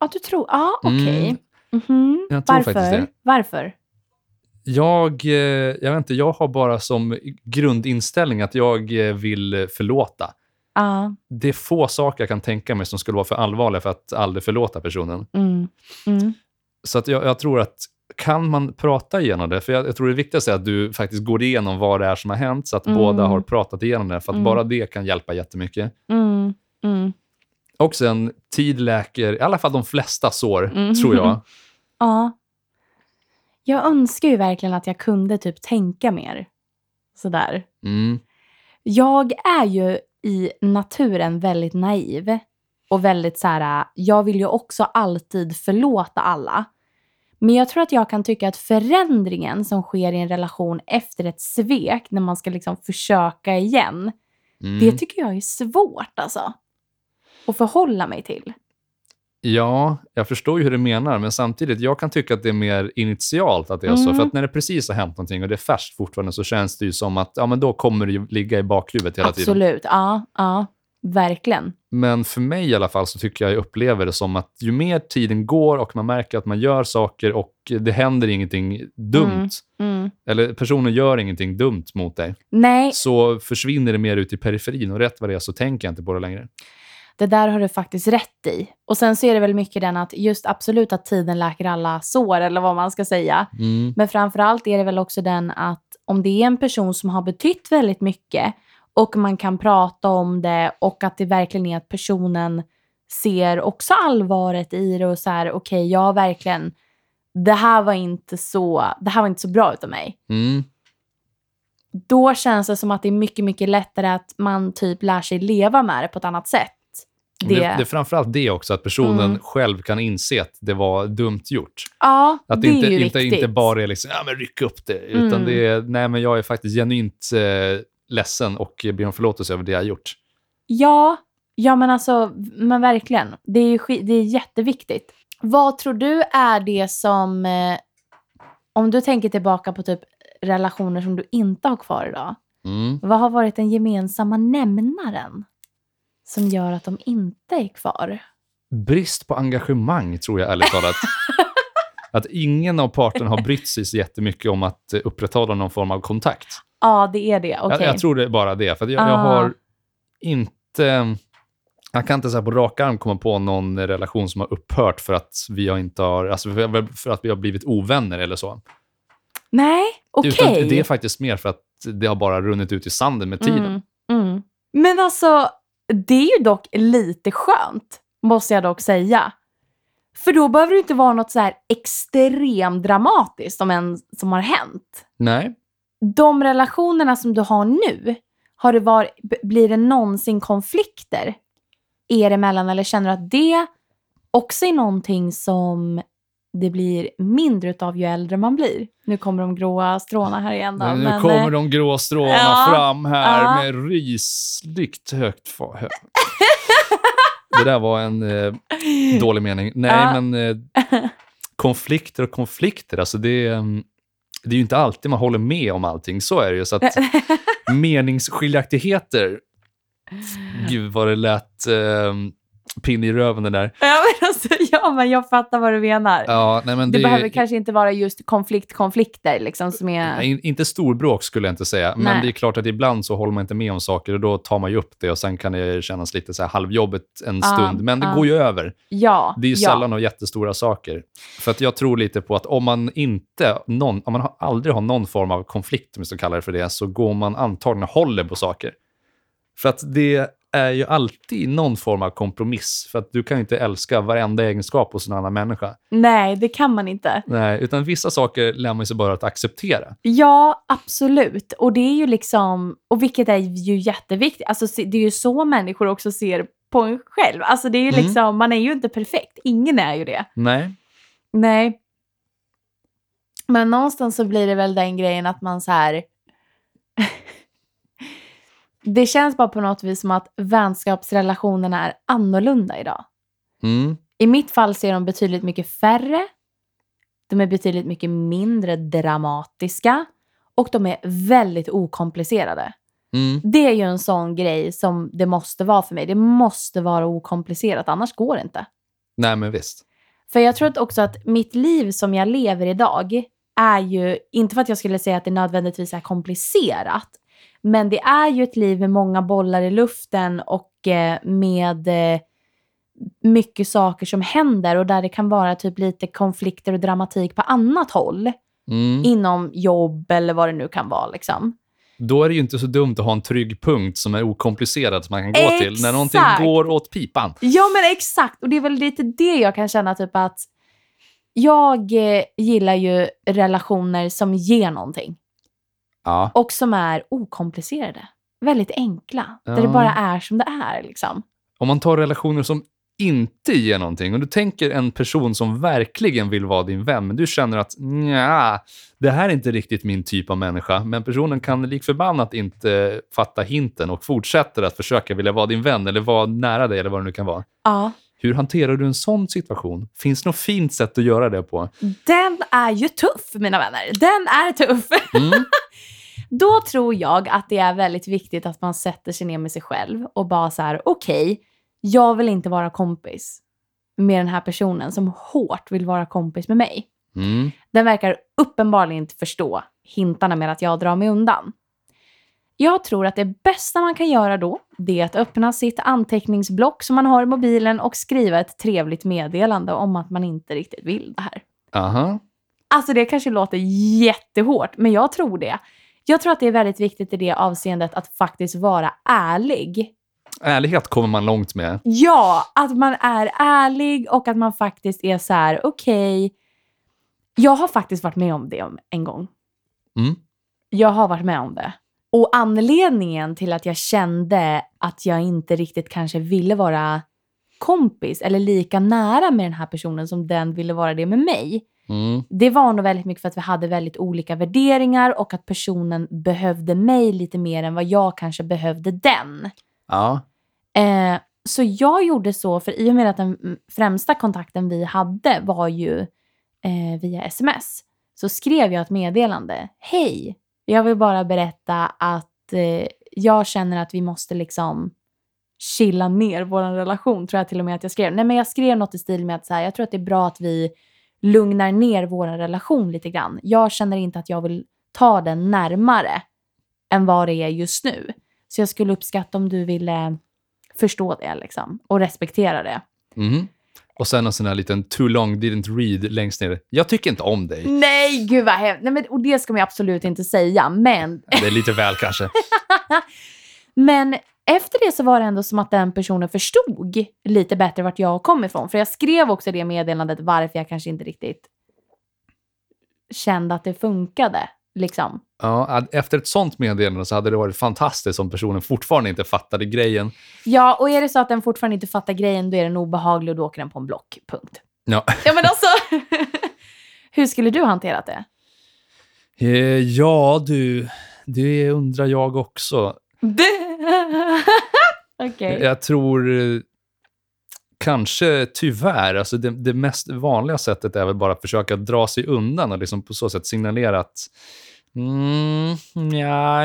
Ja, du tror, ja okej. Mm. Mhm. Jag tror Varför? Varför? Jag, eh, jag vet inte, jag har bara som grundinställning att jag eh, vill förlåta. Ja. Det är få saker jag kan tänka mig som skulle vara för allvarliga för att aldrig förlåta personen. Mm. Mm. Så att jag, jag tror att kan man prata igenom det, för jag, jag tror det viktigaste är att du faktiskt går igenom vad det är som har hänt, så att Mm. båda har pratat igenom det, för att Mm. bara det kan hjälpa jättemycket. Mm. Mm. Och sen, tid läker i alla fall de flesta sår, Mm. tror jag. <laughs> Ja. Jag önskar ju verkligen att jag kunde typ tänka mer. Sådär. Mm. Jag är ju i naturen väldigt naiv. Och väldigt så här, jag vill ju också alltid förlåta alla. Men jag tror att jag kan tycka att förändringen som sker i en relation efter ett svek, när man ska liksom försöka igen, Mm. det tycker jag är svårt alltså. Att förhålla mig till. Ja, jag förstår ju hur du menar, men samtidigt, jag kan tycka att det är mer initialt att det är så. Mm. För att när det precis har hänt någonting och det är färskt fortfarande så känns det ju som att ja, men då kommer det ju ligga i bakhuvudet hela tiden. Absolut, ja, ja, verkligen. Men för mig i alla fall så tycker jag jag upplever det som att ju mer tiden går och man märker att man gör saker och det händer ingenting dumt, Mm. eller personen gör ingenting dumt mot dig, Nej, så försvinner det mer ut i periferin och rätt vad det är så tänker jag inte på det längre. Det där har du faktiskt rätt i. Och sen så är det väl mycket den att just absolut att tiden läker alla sår eller vad man ska säga. Mm. Men framförallt är det väl också den att om det är en person som har betytt väldigt mycket och man kan prata om det och att det verkligen är att personen ser också allvaret i det och så här okej, jag har verkligen det här var inte så, det här var inte så bra utav mig. Mm. Då känns det som att det är mycket, mycket lättare att man typ lär sig leva med det på ett annat sätt. Det, det är framförallt det också, att personen Mm. själv kan inse att det var dumt gjort. Ja, Att det det inte, är ju inte, viktigt. inte bara är liksom, ja men ryck upp det, utan Mm. det är, nej men jag är faktiskt genuint eh, ledsen och ber om förlåtelse över det jag har gjort. Ja, ja men alltså, men verkligen. Det är, ju det är jätteviktigt. Vad tror du är det som, eh, om du tänker tillbaka på typ relationer som du inte har kvar idag, Mm. vad har varit den gemensamma nämnaren som gör att de inte är kvar? Brist på engagemang, tror jag ärligt talat. <laughs> att ingen av parterna har brytt sig så jättemycket om att eh, upprätthålla någon form av kontakt. Ja, det är det. Okej. Jag, jag tror det är bara det, för jag, jag Ah. har inte... Jag kan inte så på rak arm komma på någon relation som har upphört för att vi har inte har, alltså för, att vi har blivit ovänner eller så. Nej, okej. Utan det är faktiskt mer för att det har bara runnit ut i sanden med tiden. Mm, mm. Men alltså, det är ju dock lite skönt, måste jag dock säga. För då behöver det inte vara något så här extremt dramatiskt om en som har hänt. Nej. De relationerna som du har nu, har det varit, blir det någonsin konflikter er emellan? Eller känner du att det också är någonting som det blir mindre utav ju äldre man blir? Nu kommer de gråa stråna här igen då. Men nu men, kommer eh, de grå stråna ja, fram här ja. med rysligt högt fa- hö- Det där var en eh, dålig mening. Nej, Ja. men eh, konflikter och konflikter, alltså det, är, mm, det är ju inte alltid man håller med om allting. Så är det ju. Så att <laughs> meningsskiljaktigheter, gud vad det lät eh, pinne i röven det där. Ja men, alltså, <laughs> ja, men jag fattar vad du menar. Ja, nej, men det, det, behöver kanske inte vara just konflikt, konflikter liksom som är... Nej, in- inte storbråk skulle jag inte säga, men Nej. det är klart att ibland så håller man inte med om saker och då tar man ju upp det och sen kan det kännas lite så här halvjobbigt en Ja, stund, men det ja. går ju över. Ja, Det är ju ja. sällan av jättestora saker. För att jag tror lite på att om man inte, någon, om man aldrig har någon form av konflikt, om vi ska kalla det för det, så går man antagligen och håller på saker. För att det är ju alltid någon form av kompromiss. För att du kan ju inte älska varenda egenskap hos en annan människa. Nej, det kan man inte. Nej, utan vissa saker lär man sig bara att acceptera. Ja, absolut. Och det är ju liksom, och vilket är ju jätteviktigt. Alltså, det är ju så människor också ser på en själv. Alltså det är ju Mm. liksom, man är ju inte perfekt. Ingen är ju det. Nej. Nej. Men någonstans så blir det väl den grejen att man så här... det känns bara på något vis som att vänskapsrelationerna är annorlunda idag. Mm. I mitt fall så är de betydligt mycket färre. De är betydligt mycket mindre dramatiska. Och de är väldigt okomplicerade. Mm. Det är ju en sån grej som det måste vara för mig. Det måste vara okomplicerat, annars går det inte. Nej, men visst. För jag tror att också att mitt liv som jag lever idag är ju, inte för att jag skulle säga att det nödvändigtvis är komplicerat, men det är ju ett liv med många bollar i luften och eh, med eh, mycket saker som händer och där det kan vara typ lite konflikter och dramatik på annat håll Mm. inom jobb eller vad det nu kan vara liksom. Då är det ju inte så dumt att ha en trygg punkt som är okomplicerad som man kan gå till när någonting Exakt. går åt pipan. Ja men exakt, och det är väl lite det jag kan känna typ att jag eh, gillar ju relationer som ger någonting Ja. och som är okomplicerade. Väldigt enkla, där det bara är som det är liksom. Om man tar relationer som inte ger någonting och du tänker en person som verkligen vill vara din vän, men du känner att nja, det här är inte riktigt min typ av människa, men personen kan lik förbannat inte fatta hinten och fortsätter att försöka vilja vara din vän eller vara nära dig eller vad det nu kan vara. Ja. Hur hanterar du en sån situation? Finns det något fint sätt att göra det på? Den är ju tuff mina vänner, den är tuff. Mm. <laughs> Då tror jag att det är väldigt viktigt att man sätter sig ner med sig själv och bara så här, okej, jag vill inte vara kompis med den här personen som hårt vill vara kompis med mig. Mm. Den verkar uppenbarligen inte förstå hintarna med att jag drar mig undan. Jag tror att det bästa man kan göra då, det är att öppna sitt anteckningsblock som man har i mobilen och skriva ett trevligt meddelande om att man inte riktigt vill det här. Aha. Alltså det kanske låter jättehårt, men jag tror det. Jag tror att det är väldigt viktigt i det avseendet att faktiskt vara ärlig. Ärlighet kommer man långt med. Ja, att man är ärlig och att man faktiskt är så här, okej, jag har faktiskt varit med om det en gång. Mm. Jag har varit med om det. Och anledningen till att jag kände att jag inte riktigt kanske ville vara kompis eller lika nära med den här personen som den ville vara det med mig, Mm. det var nog väldigt mycket för att vi hade väldigt olika värderingar och att personen behövde mig lite mer än vad jag kanske behövde den. Ja. Eh, så jag gjorde så, för i och med att den främsta kontakten vi hade var ju eh, via sms, så skrev jag ett meddelande. Hej, jag vill bara berätta att eh, jag känner att vi måste liksom chilla ner vår relation, tror jag till och med att jag skrev. Nej, men jag skrev något i stil med att så här, jag tror att det är bra att vi lugnar ner vår relation lite grann. Jag känner inte att jag vill ta den närmare än vad det är just nu. Så jag skulle uppskatta om du ville förstå det liksom, och respektera det. Mhm. Och sen en sån här liten too long didn't read längst ner. Jag tycker inte om dig. Nej, gud vad hemskt. Nej, men, och det ska man absolut inte säga, men, Det är lite väl kanske. <laughs> men efter det så var det ändå som att den personen förstod lite bättre vart jag kom ifrån. För jag skrev också det meddelandet varför jag kanske inte riktigt kände att det funkade. Liksom. Ja, efter ett sånt meddelande så hade det varit fantastiskt om personen fortfarande inte fattade grejen. Ja, och är det så att den fortfarande inte fattar grejen, då är den obehaglig och då åker den på en block. Punkt. Ja, <laughs> Ja, men alltså. <laughs> Hur skulle du hanterat det? Eh, ja du, det undrar jag också. <laughs> Okej. Jag tror eh, kanske tyvärr, alltså det, det mest vanliga sättet är väl bara att försöka dra sig undan och liksom på så sätt signalera att mm, ja,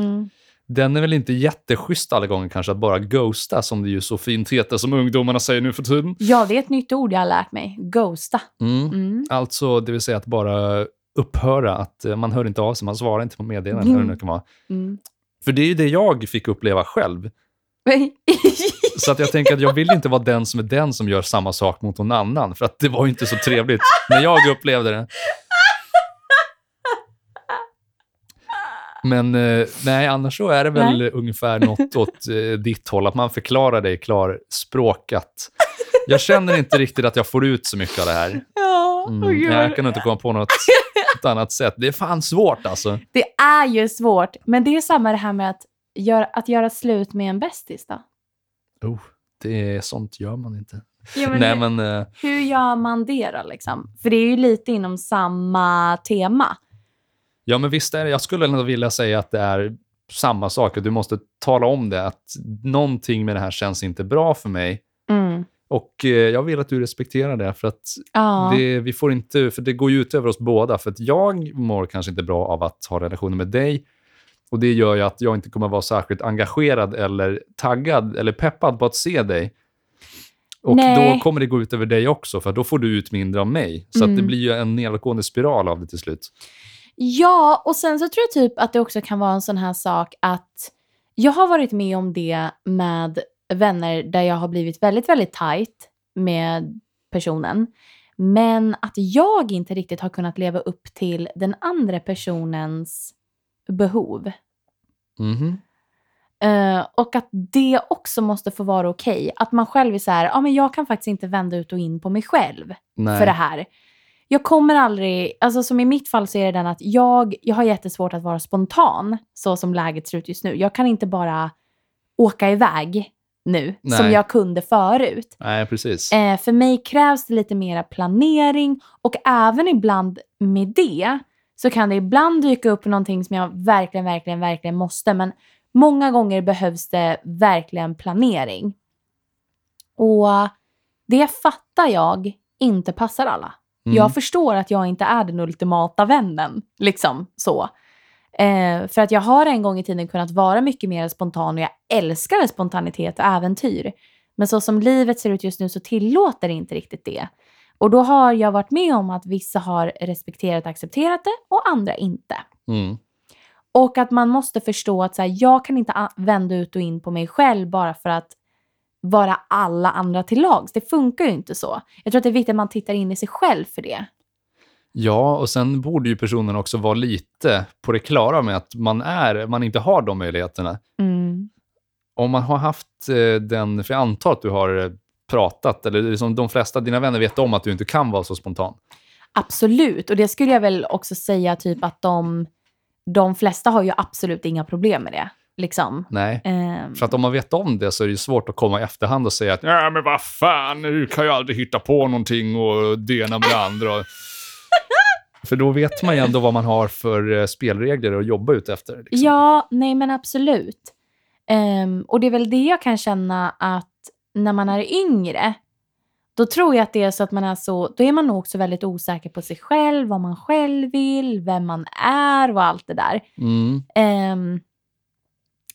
Mm. den är väl inte jätteschysst alla gånger kanske att bara ghosta som det ju så fint heter som ungdomarna säger nu för tiden. Ja, det är ett nytt ord jag har lärt mig. Ghosta. Mm. Mm. Alltså, det vill säga att bara upphöra, att eh, man hör inte av sig, man svarar inte på meddelanden. Mm. hur det nu kan vara. För det är ju det jag fick uppleva själv. Så att jag tänker att jag vill inte vara den som är den som gör samma sak mot någon annan, för att det var ju inte så trevligt när jag upplevde det. Men eh, nej, annars så är det väl ungefär något åt eh, ditt håll, att man förklarar dig klarspråkat. Jag känner inte riktigt att jag får ut så mycket av det här. Ja, Mm, jag kan inte komma på något, <laughs> något annat sätt. Det är fan svårt alltså. Det är ju svårt, men det är samma det här med att göra, att göra slut med en bästis då. Oh, det är sånt gör man inte. Ja, men nej, hur, men eh, hur gör man det då? Liksom? För det är ju lite inom samma tema. Ja, men visst är det. Jag skulle ändå vilja säga att det är samma sak. att Du måste tala om det, att någonting med det här känns inte bra för mig. Mm. Och eh, jag vill att du respekterar det, för att Ja. det, vi får inte, för det går ju ut över oss båda. För att jag mår kanske inte bra av att ha relationer med dig. Och det gör ju att jag inte kommer vara särskilt engagerad eller taggad eller peppad på att se dig. Och Nej. då kommer det gå ut över dig också, för då får du ut mindre av mig. Så att det Mm. blir ju en nedåtgående spiral av det till slut. Ja, och sen så tror jag typ att det också kan vara en sån här sak att jag har varit med om det med vänner där jag har blivit väldigt, väldigt tight med personen. Men att jag inte riktigt har kunnat leva upp till den andra personens behov. Mhm. Eh, och att det också måste få vara okej. Att man själv är så här, ja men jag kan faktiskt inte vända ut och in på mig själv Nej. för det här. Jag kommer aldrig, alltså som i mitt fall så är det den att jag, jag har jättesvårt att vara spontan så som läget ser ut just nu. Jag kan inte bara åka iväg nu som Nej. jag kunde förut. Nej, precis. Eh, för mig krävs det lite mera planering och även ibland med det så kan det ibland dyka upp någonting som jag verkligen, verkligen, verkligen måste. Men många gånger behövs det verkligen planering. Och det fattar jag inte passar alla. Mm. Jag förstår att jag inte är den ultimata vännen. Liksom så. Eh, för att jag har en gång i tiden kunnat vara mycket mer spontan och jag älskar spontanitet och äventyr. Men så som livet ser ut just nu så tillåter det inte riktigt det. Och då har jag varit med om att vissa har respekterat och accepterat det och andra inte. Mm. Och att man måste förstå att så här, jag kan inte vända ut och in på mig själv bara för att vara alla andra till lags. Det funkar ju inte så. Jag tror att det är viktigt att man tittar in i sig själv för det. Ja, och sen borde ju personen också vara lite på det klara med att man, är, man inte har de möjligheterna. Mm. Om man har haft eh, den, för jag antar att du har eh, pratat, eller liksom de flesta av dina vänner vet om att du inte kan vara så spontan. Absolut, och det skulle jag väl också säga typ att de, de flesta har ju absolut inga problem med det. Liksom. Nej. Ehm, För att om man vet om det så är det ju svårt att komma i efterhand och säga att nej men vad fan, du kan ju aldrig hitta på någonting och det ena med det andra. För då vet man ju ändå vad man har för eh, spelregler att jobba ut efter. Liksom. Ja, nej men absolut. Ehm, och det är väl det jag kan känna att när man är yngre, då tror jag att det är så att man är så, då är man nog också väldigt osäker på sig själv, vad man själv vill, vem man är och allt det där. Mm. Ehm,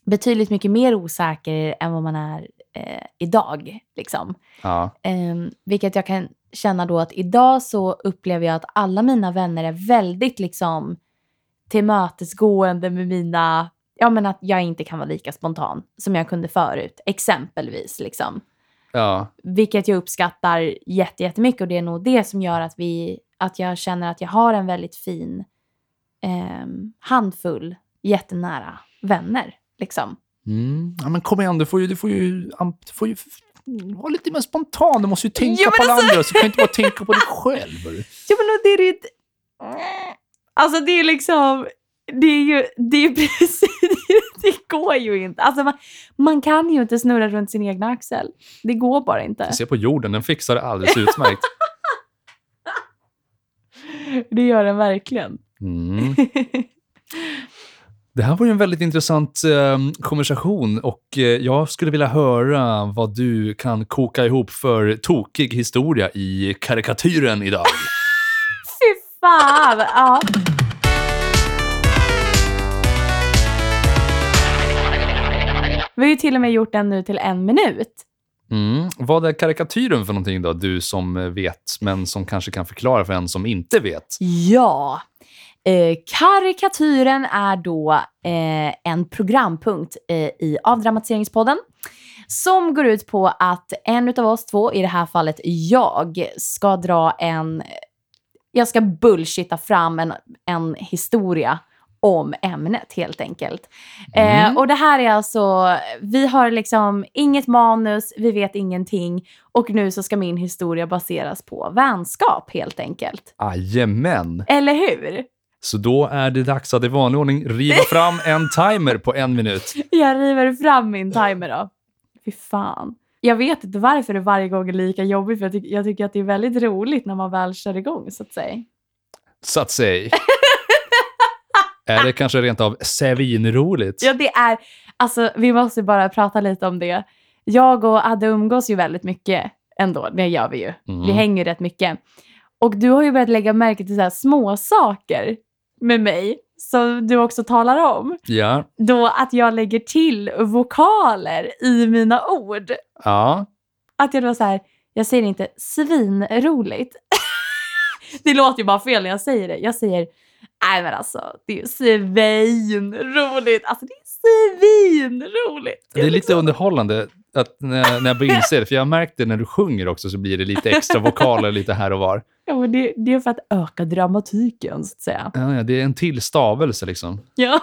betydligt mycket mer osäker än vad man är eh, idag. Liksom. Ja. Ehm, vilket jag kan känna då att idag så upplever jag att alla mina vänner är väldigt liksom tillmötesgående med mina, ja men att jag inte kan vara lika spontan som jag kunde förut, exempelvis liksom. ja. Vilket jag uppskattar jätte- jättemycket och det är nog det som gör att vi, att jag känner att jag har en väldigt fin ehm, handfull jättenära vänner liksom. Mm. ja, men kom igen, du får ju, du får ju, du får ju f- vara lite mer spontan. Du måste ju tänka Ja, på alla alltså- andra, så du kan inte bara tänka på dig <laughs> själv. Ja men det är ju... Alltså det är liksom... Det är ju det är <laughs> precis... Det går ju inte. Alltså man, man kan ju inte snurra runt sin egna axel. Det går bara inte. Se på jorden, den fixar det alldeles utmärkt. <laughs> Det gör den verkligen. Mm. Det här var ju en väldigt intressant eh, konversation och eh, jag skulle vilja höra vad du kan koka ihop för tokig historia i karikatyren idag. <laughs> Fy fan! Ja. Vi har ju till och med gjort den nu till en minut. Mm. Vad är karikatyren för någonting då, du som vet, men som kanske kan förklara för en som inte vet? Ja. Eh, karikatyren är då eh, en programpunkt eh, i avdramatiseringspodden som går ut på att en av oss två, i det här fallet jag, ska dra en... Jag ska bullshitta fram en, en historia om ämnet helt enkelt. Mm. Eh, och det här är alltså, vi har liksom inget manus, vi vet ingenting och nu så ska min historia baseras på vänskap helt enkelt. Jajamän. Eller hur? Så då är det dags att i vanlig ordning riva <laughs> fram en timer på en minut. Jag river fram min timer då. Fy fan. Jag vet inte varför det varje gång är lika jobbigt, för jag, tycker- jag tycker att det är väldigt roligt när man väl kör igång, så att säga. Så att säga. <laughs> är det kanske rent av svinroligt? Ja, det är... Alltså, vi måste bara prata lite om det. Jag och Adde umgås ju väldigt mycket ändå. Det gör vi ju. Mm. Vi hänger ju rätt mycket. Och du har ju börjat lägga märke till så här små saker med mig som du också talar om. Ja. Då att jag lägger till vokaler i mina ord. Ja. Att jag då så här, jag säger inte svinroligt. <laughs> det låter ju bara fel när jag säger det. Jag säger, nej men alltså, det är ju svinroligt. Alltså det är svinroligt. Det är lite liksom- underhållande att när, när jag börjar inse det, för jag har märkt det när du sjunger också så blir det lite extra vokaler lite här och var. Ja, men det, det är för att öka dramatiken, så att säga. Ja, ja, det är en till stavelse liksom. Ja.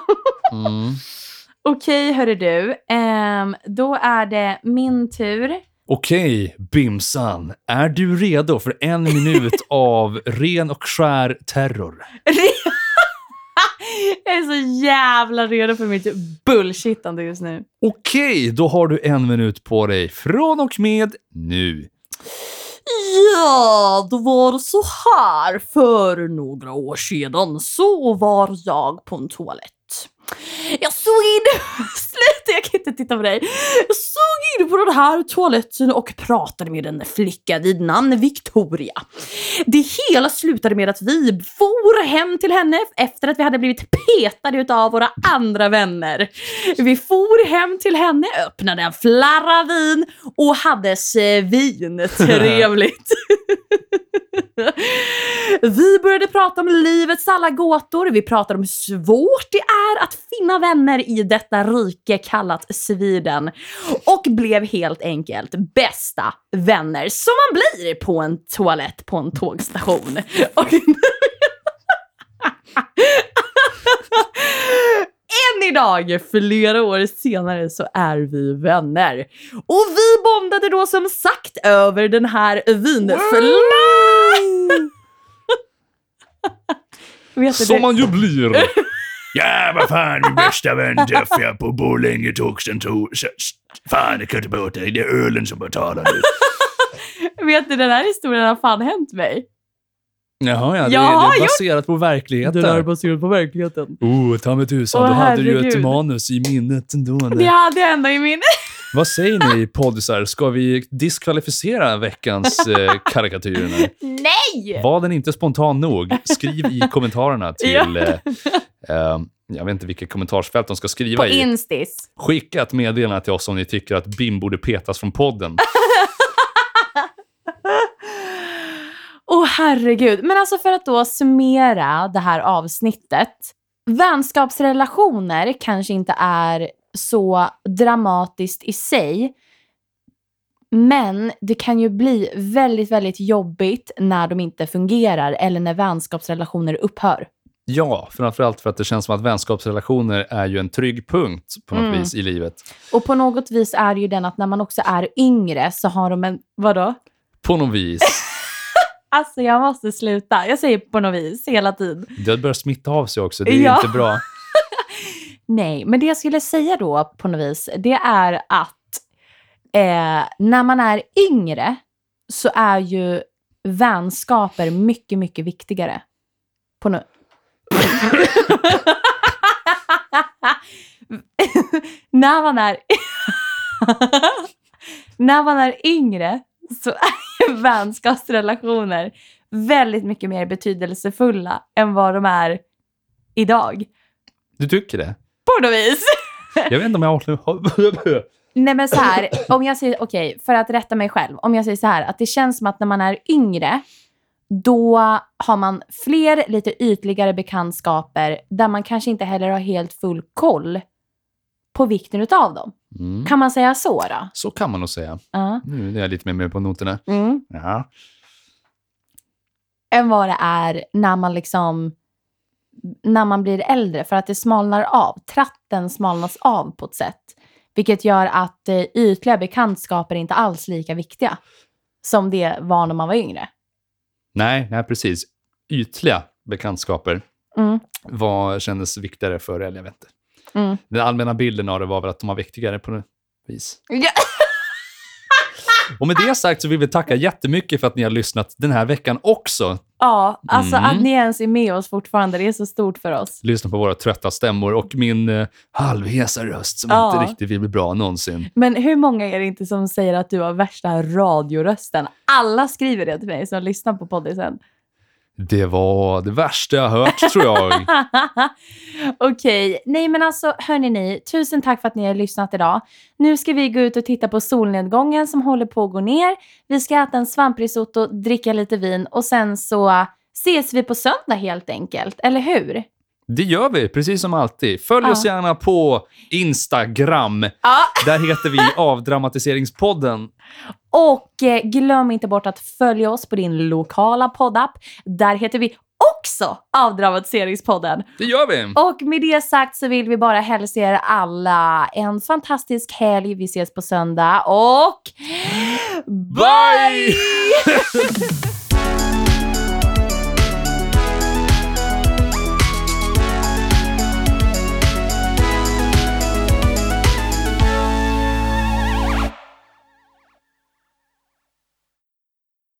Mm. <laughs> Okej, hörru du. Ehm, då är det min tur. Okej, Bimsan. Är du redo för en minut <laughs> av ren och skär terror? <laughs> jag är så jävla redo för mitt bullshittande just nu. Okej, då har du en minut på dig från och med nu. Ja, då var det så här. För några år sedan så var jag på en toalett. Jag såg in... <laughs> Sluta, <laughs> jag kan inte titta på dig. Jag såg in på den här toaletten och pratade med en flicka vid namn Victoria. Det hela slutade med att vi for hem till henne efter att vi hade blivit petade utav våra andra vänner. Vi for hem till henne, öppnade en flarra vin och hade svintrevligt. <laughs> Vi började prata om livets alla gåtor. Vi pratade om hur svårt det är att finna vänner i detta rike kallat Sweden. Och blev helt enkelt bästa vänner som man blir på en toalett på en tågstation. <laughs> Och Än idag, flera år senare, så är vi vänner. Och vi bondade då som sagt över den här vinflaskan. Som man ju blir. <laughs> Ja, vad fan, min bästa vän träffade jag på Borlänge tågstentog. Så- Fan, jag kan inte bort dig. Det är ölen som betalar nu. <laughs> Vet du, den här historien har fan hänt mig. Jaha, ja. Det, Jag är- har det är baserat på verkligheten. baserat på verkligheten. Oh, ta mig tusan. Då hade du ju ett manus i minnet ändå. Det hade jag ändå i min... <laughs> Vad säger ni poddisar? Ska vi diskvalificera veckans eh, karikatyr? nu? Nej! Var den inte spontan nog? Skriv i kommentarerna <laughs> till... Eh, eh, jag vet inte vilket kommentarsfält de ska skriva På i. Instis. Skicka ett meddelande till oss om ni tycker att Bim borde petas från podden. <laughs> Åh herregud. Men alltså för att då summera det här avsnittet. Vänskapsrelationer kanske inte är så dramatiskt i sig. Men det kan ju bli väldigt, väldigt jobbigt när de inte fungerar eller när vänskapsrelationer upphör. Ja, framförallt för att det känns som att vänskapsrelationer är ju en trygg punkt på något Mm. vis i livet. Och på något vis är det ju den att när man också är yngre så har de en... Vadå? På något vis. <laughs> Alltså jag måste sluta. Jag säger på något vis hela tiden. Det börjar smitta av sig också. Det är Ja. inte bra. Nej, men det jag skulle säga då på något vis, det är att eh, när man är yngre så är ju vänskaper mycket, mycket viktigare. På no- <laughs> när man är <laughs> när man är yngre så är vänskapsrelationer väldigt mycket mer betydelsefulla än vad de är idag. Du tycker det? På något vis. Jag vet inte om jag håller... <laughs> Nej men så här, om jag säger, okej, för att rätta mig själv. Om jag säger så här, att det känns som att när man är yngre, då har man fler lite ytligare bekantskaper där man kanske inte heller har helt full koll på vikten utav dem. Mm. Kan man säga så då? Så kan man nog säga. Ja. Nu är jag lite mer med på noterna. Mm. Ja. Än vad det är när man liksom när man blir äldre för att det smalnar av. Tratten smalnas av på ett sätt. Vilket gör att eh, ytliga bekantskaper är inte alls lika viktiga som det var när man var yngre. Nej, nej, precis. Ytliga bekantskaper Mm. vad kändes viktigare för eller jag vet inte. Mm. Den allmänna bilden av det var väl att de var viktigare på något vis. Ja. Och med det sagt så vill vi tacka jättemycket för att ni har lyssnat den här veckan också. Ja, alltså Mm. att ni ens är med oss fortfarande, det är så stort för oss. Lyssna på våra trötta stämmor och min eh, halvhesa röst som Ja. inte riktigt vill bli bra någonsin. Men hur många är det inte som säger att du har värsta radiorösten? Alla skriver det till mig som lyssnar på poddisen. Det var det värsta jag hört, tror jag. <laughs> Okej, nej men alltså hörni ni, tusen tack för att ni har lyssnat idag. Nu ska vi gå ut och titta på solnedgången som håller på att gå ner. Vi ska äta en svamprisotto, dricka lite vin och sen så ses vi på söndag helt enkelt, eller hur? Det gör vi, precis som alltid. Följ Ja. oss gärna på Instagram. Ja. Där heter vi Avdramatiseringspodden. <laughs> Och eh, glöm inte bort att följa oss på din lokala poddapp. Där heter vi också Avdramatiseringspodden. Det gör vi. Och med det sagt så vill vi bara hälsa er alla en fantastisk helg. Vi ses på söndag och... <gasps> Bye! <laughs>